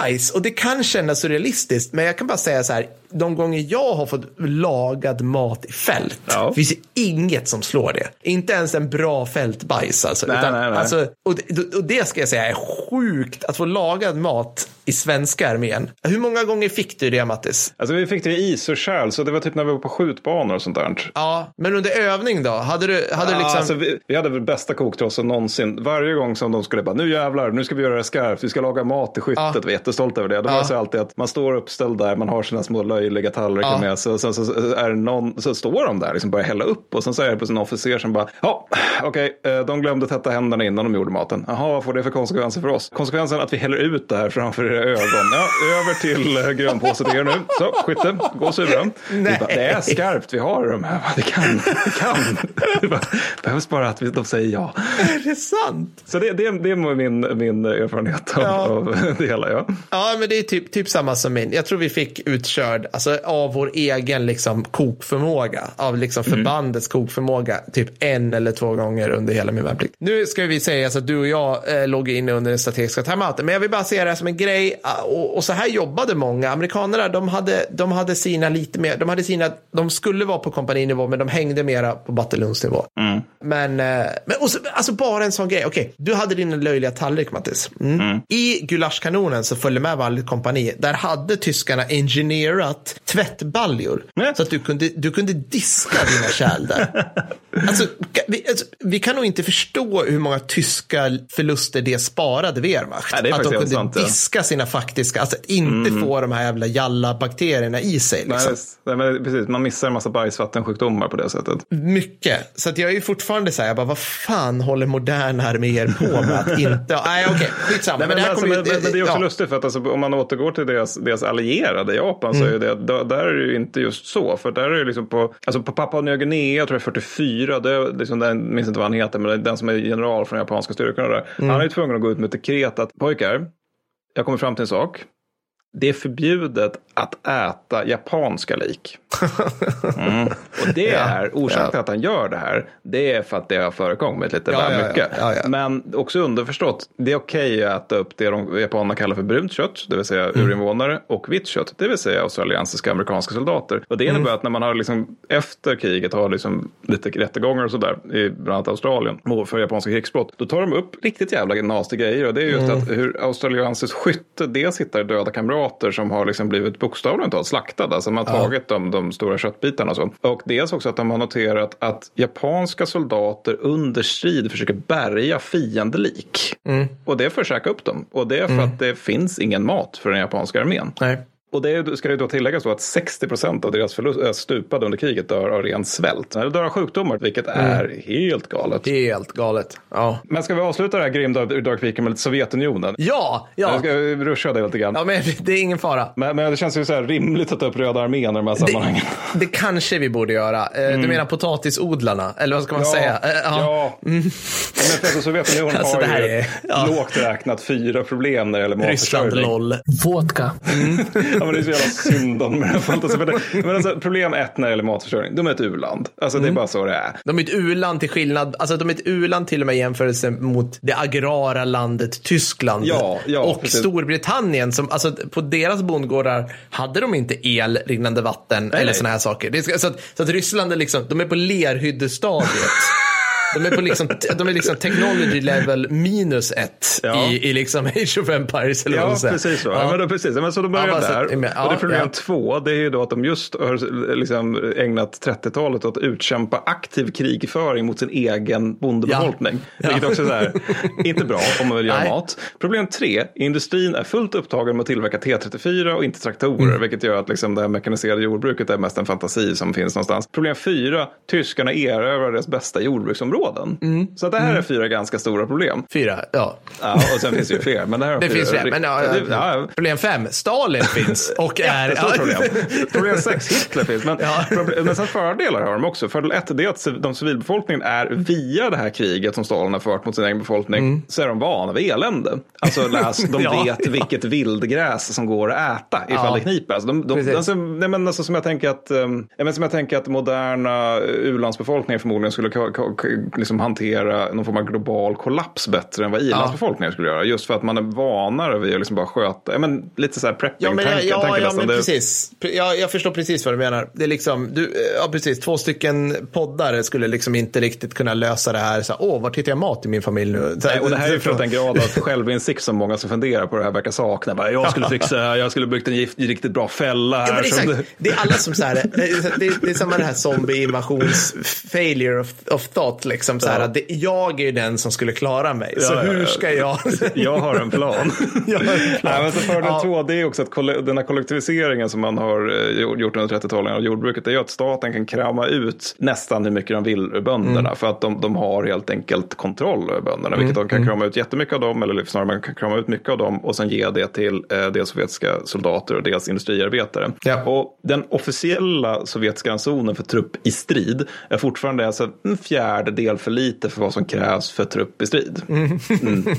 Nice, och det kan kännas surrealistiskt, men jag kan bara säga så här, de gånger jag har fått lagad mat i fält, Ja. finns det inget som slår det. Inte ens en bra fältbajs alltså. Nej, utan, nej, nej. alltså och, det- och det ska jag säga är sjukt, att få lagad mat i svenska armén. Hur många gånger fick du det, Mattis? Alltså vi fick det i is och kärl, så det var typ när vi var på skjutbanor och sånt där. Ja, men under övning då? Hade du, hade du Ja, liksom... alltså, vi, vi hade väl bästa koktrossen någonsin. Varje gång som de skulle bara, nu jävlar, nu ska vi göra det skarpt, vi ska laga mat i skyttet. Ja. Vi var jättestolta över det. Då Ja. var det så alltid att man står uppställd där, man har sina små löjliga tallrikar Ja. med sig. Och sen så, är någon, så står de där, liksom börjar hälla upp. Och sen så är det på en officer som bara, ja, okej, eh, de glömde tvätta händerna innan de gjorde maten. Jaha, vad får det för konsekvenser för oss? Konsekvensen att vi häller ut det här framför era ögon. Ja, över till eh, grönpåse till er nu. Så, skytte, gå och sura. Nej. bara, det är skarpt, vi har dem här. Det kan, det kan. Det bara, behövs bara att de säger ja. Är det sant? Så det, det, det är min, min erfarenhet av, Ja. av det hela. Ja. Ja, men det är typ, typ samma som min. Jag tror vi fick utkörd alltså, av vår egen liksom, kokförmåga. Av liksom, förbandets kokförmåga. Typ en eller två gånger under hela min värnplikt. Nu ska vi säga så att du och jag eh, låg inne under den strategiska timeouten. Men jag vill bara se det här som en grej. ah, Och, och så här jobbade många. Amerikanerna, de hade, de hade sina lite mer. De hade sina, de skulle vara på kompaninivå, men de hängde mera på bataljonsnivå. Men, eh, men och så, alltså bara en sån grej. Okej, du hade din löjliga tallrik Mattis. Mm. I gulaschkanonen så följde med varje kompani. Där hade tyskarna engineerat tvättbaljor. Ja. Så att du kunde, du kunde diska dina kärl där. alltså, vi, alltså, vi kan nog inte förstå hur många tyska förluster det sparade Wehrmacht. Nej, det att de kunde sant, diska sina faktiska, alltså att inte få de här jävla jalla-bakterierna i sig. Liksom. Nej, nej, men precis, man missar en massa bajsvattensjukdomar på det sättet. Mycket. Så att jag är ju fortfarande så här, jag bara, vad fan håller moderna arméer på med att inte... Nej, okej, skitsamma. Nej, men, det här alltså, men, ju- men, men det är också ja. lustigt för att alltså, om man återgår till deras, deras allierade Japan så är ju det, då, där är det ju inte just så. För där är det liksom på, alltså på Papua Nya Guinea, tror jag 44, det är liksom den, minns inte vad han heter, men den som är general från japanska styrkorna där. Han är ju tvungen att gå ut med ett dekret att pojkar, jag kommer fram till en sak. Det är förbjudet att äta japanska lik. Mm. Och det är orsaken till att han gör det här. Det är för att det har förekommit lite Ja, väl mycket. Ja, ja. Men också underförstått, det är okej att äta upp det de japanerna kallar för brunt kött, det vill säga Mm. urinvånare, och vitt kött, det vill säga australiensiska amerikanska soldater. Och det innebär Mm. att när man har liksom, efter kriget har liksom lite rättegångar och sådär, i bland annat Australien, för japanska krigsbrott, då tar de upp riktigt jävla nasty grejer. Och det är just Mm. att hur australiensiskt skytte dels hittar döda kamrater som har liksom blivit bokstavligen talat slaktade, alltså man har tagit de, de stora köttbitarna och så. Och dels också att de har noterat att japanska soldater under strid försöker bärga fiendelik. Mm. Och det är för att käka upp dem. Och det är för att det finns ingen mat för den japanska armén. Nej. Och det ska ju då tilläggas då att 60 procent av deras förlust, stupade under kriget dör av ren svält. Eller dör av sjukdomar, vilket är helt galet. Helt galet. Ja, Men ska vi avsluta det här grimda dagkriget med lite Sovjetunionen? ja. Jag ja. ska ruscha det lite grann. ja men det är ingen fara. Men, men det känns ju så här rimligt att ta upp Röda armén i de här sammanhangen. Det, det kanske vi borde göra. Eh, Du menar potatisodlarna? Eller vad ska man säga? Eh, Mm. ja. Men för alltså, Sovjetunionen Alltså, har det här ju är- ja. lågt räknat fyra problem när det gäller Ryssland, matförsörjning. LOL. Vodka. Ja, men det är så jävla synd om de här fantasi- men det- alltså, problem ett när det gäller matförsörjning, de är ett u-land. Alltså Mm. det är bara så det är. De är ett u-land till skillnad, alltså de är ett u-land till och med i jämförelse mot det agrara landet Tyskland. Ja, ja, och precis. Storbritannien som, alltså på deras bondgårdar hade de inte el, rinnande vatten eller nej. sådana här saker. Det så, att, så att Ryssland är liksom, de är på lerhyddestadiet. De är på liksom, de är liksom technology level minus ett Ja. i, i liksom Age of Empires. Eller vad Ja, säger. precis så. Ja. Ja. Men då, precis. Men så de börjar så där. att- men- och det problem två, det är ju då att de just har liksom ägnat 30-talet åt att utkämpa aktiv krigföring mot sin egen bondebefolkning. Vilket också är så här, inte bra om man vill göra Nej. mat. Problem tre, industrin är fullt upptagen med att tillverka T34 och inte traktorer. Mm. Vilket gör att liksom det här mekaniserade jordbruket är mest en fantasi som finns någonstans. Problem fyra, tyskarna erövrar deras bästa jordbruksområden. Mm. Så att det här är fyra ganska stora problem. Fyra, ja. Ja, och sen finns det ju fler. Men det, här Det fyra finns fler. Men, ja, ja, Problem fem, Stalin finns och är... Jättestort problem. Problem sex, Hitler finns. Men, Ja. problem, men sen fördelar har de också. Fördel ett det är att de civilbefolkningen är via det här kriget som Stalin har fört mot sin egen befolkning så är de vana vid elände. Alltså läs, de Mm. Ja, vet ja. vilket vildgräs som går att äta ifall Ja. det kniper. Alltså, de, de, alltså, nej, men alltså, som, jag tänker att, um, ja, som jag tänker att moderna u-landsbefolkningen förmodligen skulle liksom hantera någon form av global kollaps bättre än vad i-landsbefolkningen skulle göra. Just för att man är vanare vid att liksom bara sköta, ja, men lite så här prepping Ja, men, ja, ja, ja men Det- precis. Pre- Jag, jag förstår precis vad du menar. Det är liksom, du, ja, precis. Två stycken poddare skulle liksom inte riktigt kunna lösa det här. Så, här, Åh, vart hittar jag mat i min familj nu? Nej, och det här är för att en grad av självinsikt som många som funderar på det här verkar sakna. Bara, jag skulle fixa det jag skulle byggt en gift, riktigt bra fälla här. Ja, exakt. det- Det är alla som så här, det, det är samma det här zombie-invasions failure of, of thought. Liksom, så här, Ja. det, jag är ju den som skulle klara mig. så Ja, ja, hur ja. ska jag? Jag har en plan. Jag har en plan. Nej, men så fördel Ja. två, det är också att den här kollektiviseringen som man har eh, gjort under 30-talet av jordbruket, det är ju att staten kan krama ut nästan hur mycket de vill ur bönderna. Mm. För att de, de har helt enkelt kontroll över bönderna. Vilket de kan Mm. krama ut jättemycket av dem, eller snarare man kan krama ut mycket av dem och sen ge det till eh, dels sovjetiska soldater och dels industriarbetare. Ja. Och den officiella sovjetiska ransonen för trupp i strid är fortfarande alltså en fjärdedel för lite för vad som krävs för trupp i strid. Mm.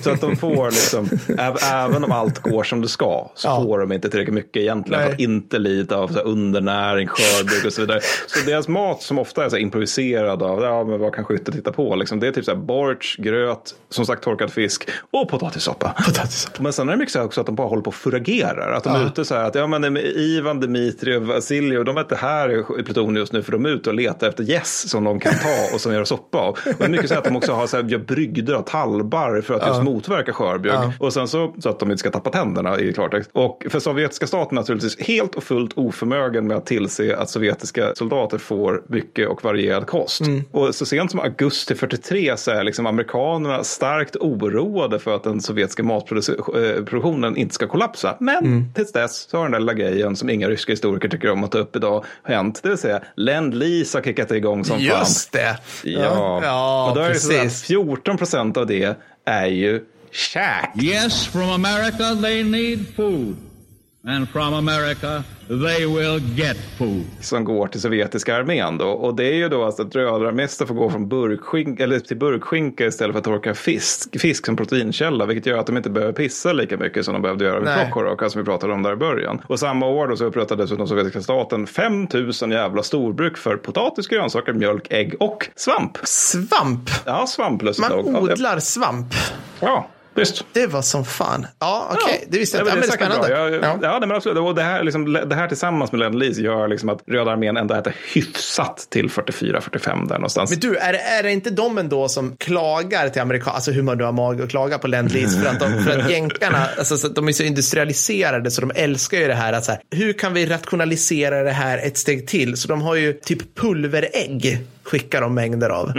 Så att de får liksom, äv- även om allt går som det ska, så Ja. får de inte tillräckligt mycket egentligen Nej. för att inte lida av så här undernäring, skörbygg och så vidare. Så deras mat som ofta är så improviserad av, ja men vad kan skyttet titta på, liksom, det är typ så här borts, gröt, som sagt torkad fisk och potatissoppa. Potatissoppa. Men sen är det mycket så här också att de bara håller på och furagerar. Att de är ute så här att ja, men Ivan, Dimitri och Vasilij, de är inte här i pluton just nu för de är ute och letar efter gäss som de kan ta och som göra soppa av. Och det är mycket så att de också har så här, gör brygder av tallbarr för att just motverka skörbjugg. Och sen så, så att de inte ska tappa tänderna i klartext. Och för sovjetiska staten naturligtvis helt och fullt oförmögen med att tillse att sovjetiska soldater får mycket och varierad kost. Och så sent som augusti 43 så är liksom amerikanerna starkt oroade för att den sovjetiska matproduktionen inte ska kollapsa. Men tills dess så har den där lilla grejen som inga ryska historiker tycker om att ta upp idag hänt. Det vill säga Lend-Lease har kickat igång som fan. Just det. Ja, ja och då är det så att precis. 14 procent av det är ju käk. Yes, from America they need food. And from America they will get food. som går till sovjetiska armén. Då. Och det är ju då alltså att rödarmester får gå från burkskink, eller till burkskinka istället för att torka fisk, fisk som proteinkälla. Vilket gör att de inte behöver pissa lika mycket som de behövde göra vid Nej. Prokhorov, som vi pratade om där i början. Och samma år då så upprättade dessutom sovjetiska staten 5 000 jävla storbruk för potatis, grönsaker, mjölk, ägg och svamp. Svamp. Ja, svamp Man odlar svamp. Ja, visst. Det var som fan. Ja, okej. Det visste jag Ja, inte. men Ja, det är men spännande. bra. Ja, Ja. men absolut. Och det här, liksom, det här tillsammans med Lend Lease gör liksom att Röda armén ändå äter hyfsat till 44-45 där någonstans. Men du, är, det- är det inte de ändå som klagar till amerikaner, alltså hur man nu har mag att klaga på Lend Lease för att, de, för att jänkarna, alltså, de är så industrialiserade så de älskar ju det här att så här, hur kan vi rationalisera det här ett steg till? Så de har ju typ pulverägg skickar de mängder av. och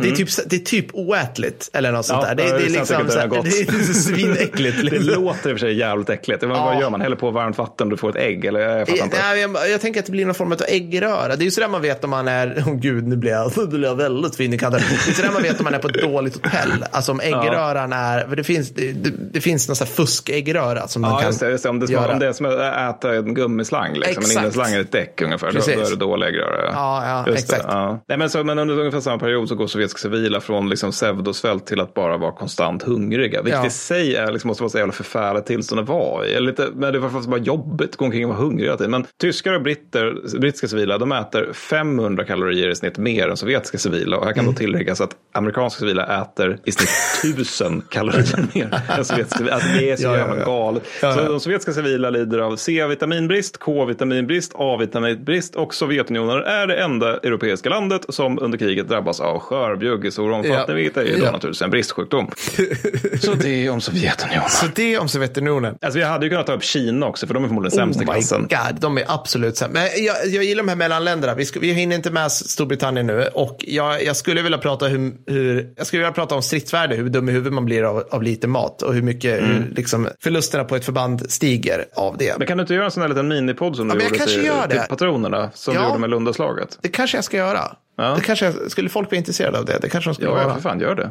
det är, typ, det är typ oätligt eller något sånt Ja, där. Det, det är det känns liksom så här, det är svinäckligt. Det liksom. låter i och för sig jävligt äckligt. Vad, Ja. vad gör man? Häller på varmt vatten och du får ett ägg? Eller jag fattar inte. Nej, jag, jag tänker att det blir någon form av äggröra. Det är ju sådär man vet om man är, oh gud nu blir jag, nu blir jag väldigt fin i kanten. Det är sådär man vet om man är på ett dåligt hotell. Alltså om äggröran är, för det finns, det, det, det finns någon sån här fuskäggröra som man Ja, kan just det. Just det. Om, det är som, om det är som att äta en gummislang, liksom. en Exakt. innenslang är ett däck ungefär, då, Precis. då är det dålig äggröra. Ja, ja, Just det, exakt. ja. Nej, men, så, men under ungefär samma period så går sovjetiska civila från liksom pseudosvält till att bara vara konstant hungriga. Vilket Ja. i sig är, liksom, måste vara så jävla förfärligt tillstånd att vara i. Lite, men det var faktiskt bara jobbigt att gå omkring och vara hungrig hela tiden. Men tyskar och britter, brittiska civila, de äter 500 kalorier i snitt mer än sovjetiska civila. Och här kan Mm. då tilläggas att amerikanska civila äter i snitt 1000 kalorier mer än sovjetiska civila. Alltså det är så Ja, jävla ja. galet. Så de sovjetiska civila lider av C-vitaminbrist, K-vitaminbrist, A-vitaminbrist och Sovjetunionen är det enda europeiska landet som under kriget drabbas av skörbjugg i stor omfattning, Ja. vilket är ju då Ja. naturligtvis en bristsjukdom. så det är om Sovjetunionen. Så det om Sovjetunionen. Alltså vi hade ju kunnat ta upp Kina också, för de är förmodligen sämst i Oh my klassen. god, de är absolut sämst. Men jag, jag gillar de här mellanländerna. Vi, vi hinner inte med Storbritannien nu. Och jag, jag skulle vilja prata hur, hur, jag skulle vilja prata om stridsvärde, hur dum i huvudet man blir av, av lite mat och hur mycket Mm. hur, liksom, förlusterna på ett förband stiger av det. Men kan du inte göra en sån här liten minipodd som Ja, du gjorde till, till patronerna, som Ja. du gjorde med Lundaslaget? Det kanske jag ska göra. Ja. Det kanske skulle folk vara intresserade av det? Det kanske de skulle Ja, vara. ja, för fan, gör det.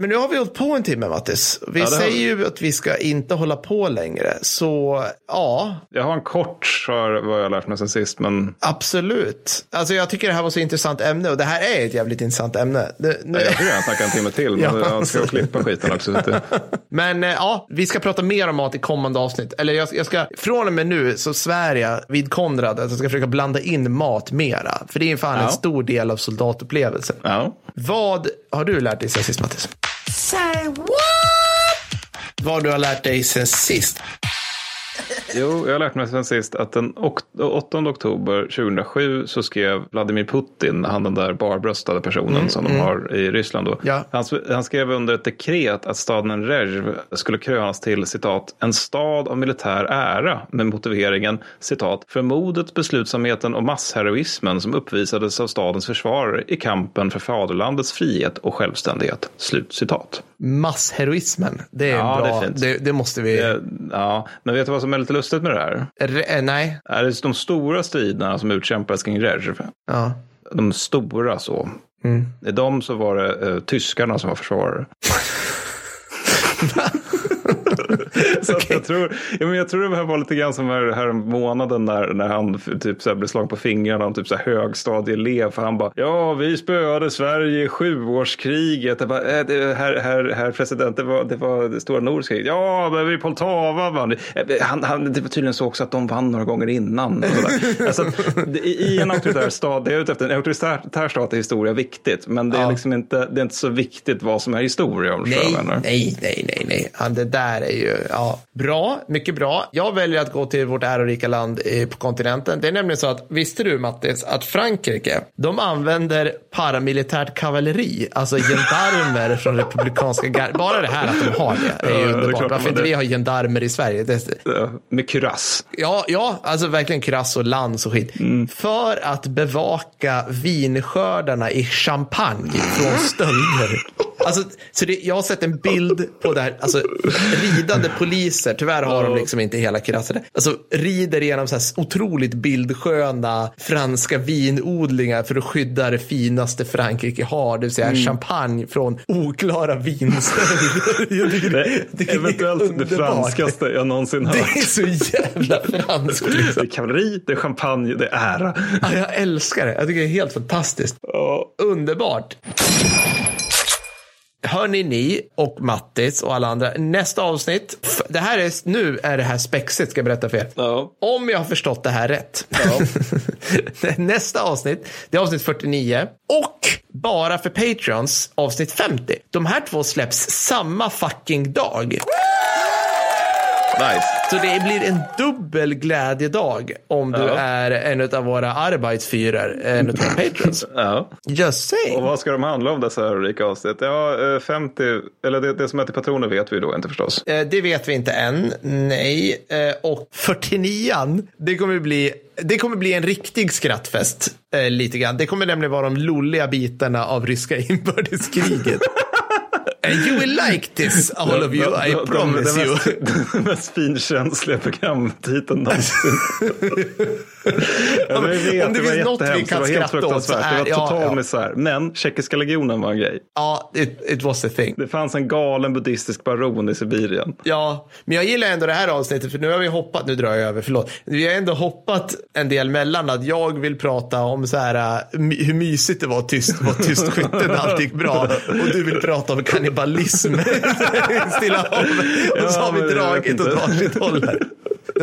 Men nu har vi hållit på en timme, Mattis. Vi Ja, säger ju att vi ska inte hålla på längre. Så ja, Jag har en kort för vad jag lärt mig sen sist, men absolut. Alltså jag tycker det här var så intressant ämne och det här är ett jävligt intressant ämne. Det, nu, jag skulle gärna snacka en timme till. Men Ja, jag ska klippa skiten också. Det... Men eh, ja, vi ska prata mer om mat i kommande avsnitt. Eller jag, jag ska, från och med nu så svär jag vid Konrad att jag ska försöka blanda in mat mera. För det är fan Ja. en stor del av soldatupplevelsen. Ja. Vad har du lärt dig sen sist, Mattis? Say what? Vad du har lärt dig sen sist? Jo, jag har lärt mig sen sist att den ok- 8 oktober 2007 så skrev Vladimir Putin, han den där barbröstade personen som de har i Ryssland då. Ja. Han, han skrev under ett dekret att staden Rezjv skulle krönas till citat en stad av militär ära med motiveringen citat för modet, beslutsamheten och massheroismen som uppvisades av stadens försvarare i kampen för faderlandets frihet och självständighet. Slut citat. Massheroismen. Det är Ja, det är bra. Det, det måste vi... Eh, Ja, men vet du vad som är lite lustigt med det här? Re, eh, nej. är det de stora striderna som utkämpades kring Rezjv. Ja. De stora så. I dem så var det eh, tyskarna som var försvarare. så att jag, tror, ja, men jag tror det här var lite grann som här, här månaden när, när han typ, så här, blev slagen på fingrarna om typ, så här, högstadieelev. För han bara, ja vi spöade Sverige i sjuårskriget. Jag bara, äh, det, herr, herr, herr president, det var, det var det stora Nordskriget. Ja, men vi Poltava vann. Eh, Han, han, det var tydligen så också att de vann några gånger innan. Alltså, det, I en auktoritär stat, det är ute efter en auktoritär stat är historia viktigt. Men det är, Ja. liksom inte, det är inte så viktigt vad som är historia. Om Nej, nej, nej, nej, nej. Ja, det där är ju, ja, bra, mycket bra. Jag väljer att gå till vårt ärorika land på kontinenten. Det är nämligen så att, visste du Mattis, att Frankrike, de använder paramilitärt kavalleri, alltså gendarmer från republikanska gar- Bara det här att de har det är ju det är underbart. klart Varför inte vi har gendarmer i Sverige? Det, Ja, Med kurass. Ja, ja, alltså verkligen krass och lans och skit. Mm. För att bevaka vinskördarna i champagne från stölder. Alltså, så det, jag har sett en bild på det här, alltså ridande poliser, tyvärr har de liksom inte hela krassen, alltså rider igenom så här otroligt bildsköna franska vinodlingar för att skydda det finaste Frankrike har, det vill säga Mm. champagne från oklara vinstölder. Det, det Eventuellt det underbart. franskaste jag någonsin hört. Det är så jävla franskt. Liksom. Det är kavalleri, det är champagne, det är ära. Ja, jag älskar det. Jag tycker det är helt fantastiskt. Underbart. Hörni ni och Mattis och alla andra, nästa avsnitt. Det här är, nu är det här spexigt ska jag berätta för er. Ja. Om jag har förstått det här rätt. nästa avsnitt, det är avsnitt 49. Och bara för Patreons, avsnitt 50. De här två släpps samma fucking dag. Nice. Så det blir en dubbel glädjedag om du Ja. är en av våra Arbeitsführer, en av våra patrons. Ja. Just Och saying. vad ska de handla om dessa rika avsnitt? Ja, eh, 50, eller det, det som är till patroner vet vi då inte förstås. Eh, Det vet vi inte än. Nej. Eh, Och 49an, det kommer bli, det kommer bli en riktig skrattfest. eh, Lite grann. Det kommer nämligen vara de lolliga bitarna av ryska inbördeskriget. You will like this, all of you, I promise you. Den mest finkänsliga programtiteln någonsin. ja, vet, Om det det finns något vi kan skratta åt så är- Det var ja, total ja. misär. Men tjeckiska legionen var en grej. Ja, it, it was a thing. Det fanns en galen buddhistisk baron i Sibirien. Ja, men jag gillar ändå det här avsnittet för nu har vi hoppat, nu drar jag över, förlåt. Vi har ändå hoppat en del mellan att jag vill prata om så här äh, hur mysigt det var tyst, var tyst skytte när allt gick bra och du vill prata om kannibalism i Stilla havet. Och så har vi dragit åt varsitt håll här.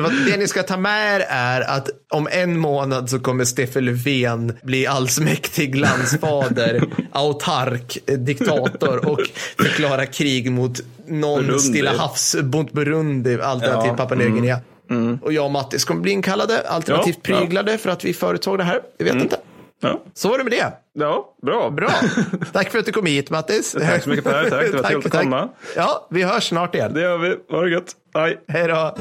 Det, ni ska ta med er är att om en månad så kommer Stefan Löfven bli allsmäktig landsfader, autark, diktator och förklara krig mot någon Burundi. Stilla havs, mot Burundi, alternativt Ja, Papua Nya Guinea. Och jag och Mattis kommer bli inkallade, alternativt Ja, ja. pryglade för att vi förutsåg det här. Vi vet inte. Ja, Så var det med det. ja bra. Bra. Tack för att du kom hit Mattis. Tack så mycket, Per. Tack. Det var trevligt att komma. Ja, vi hörs snart igen. Det gör vi. Ha det gött. Hej. Hej då.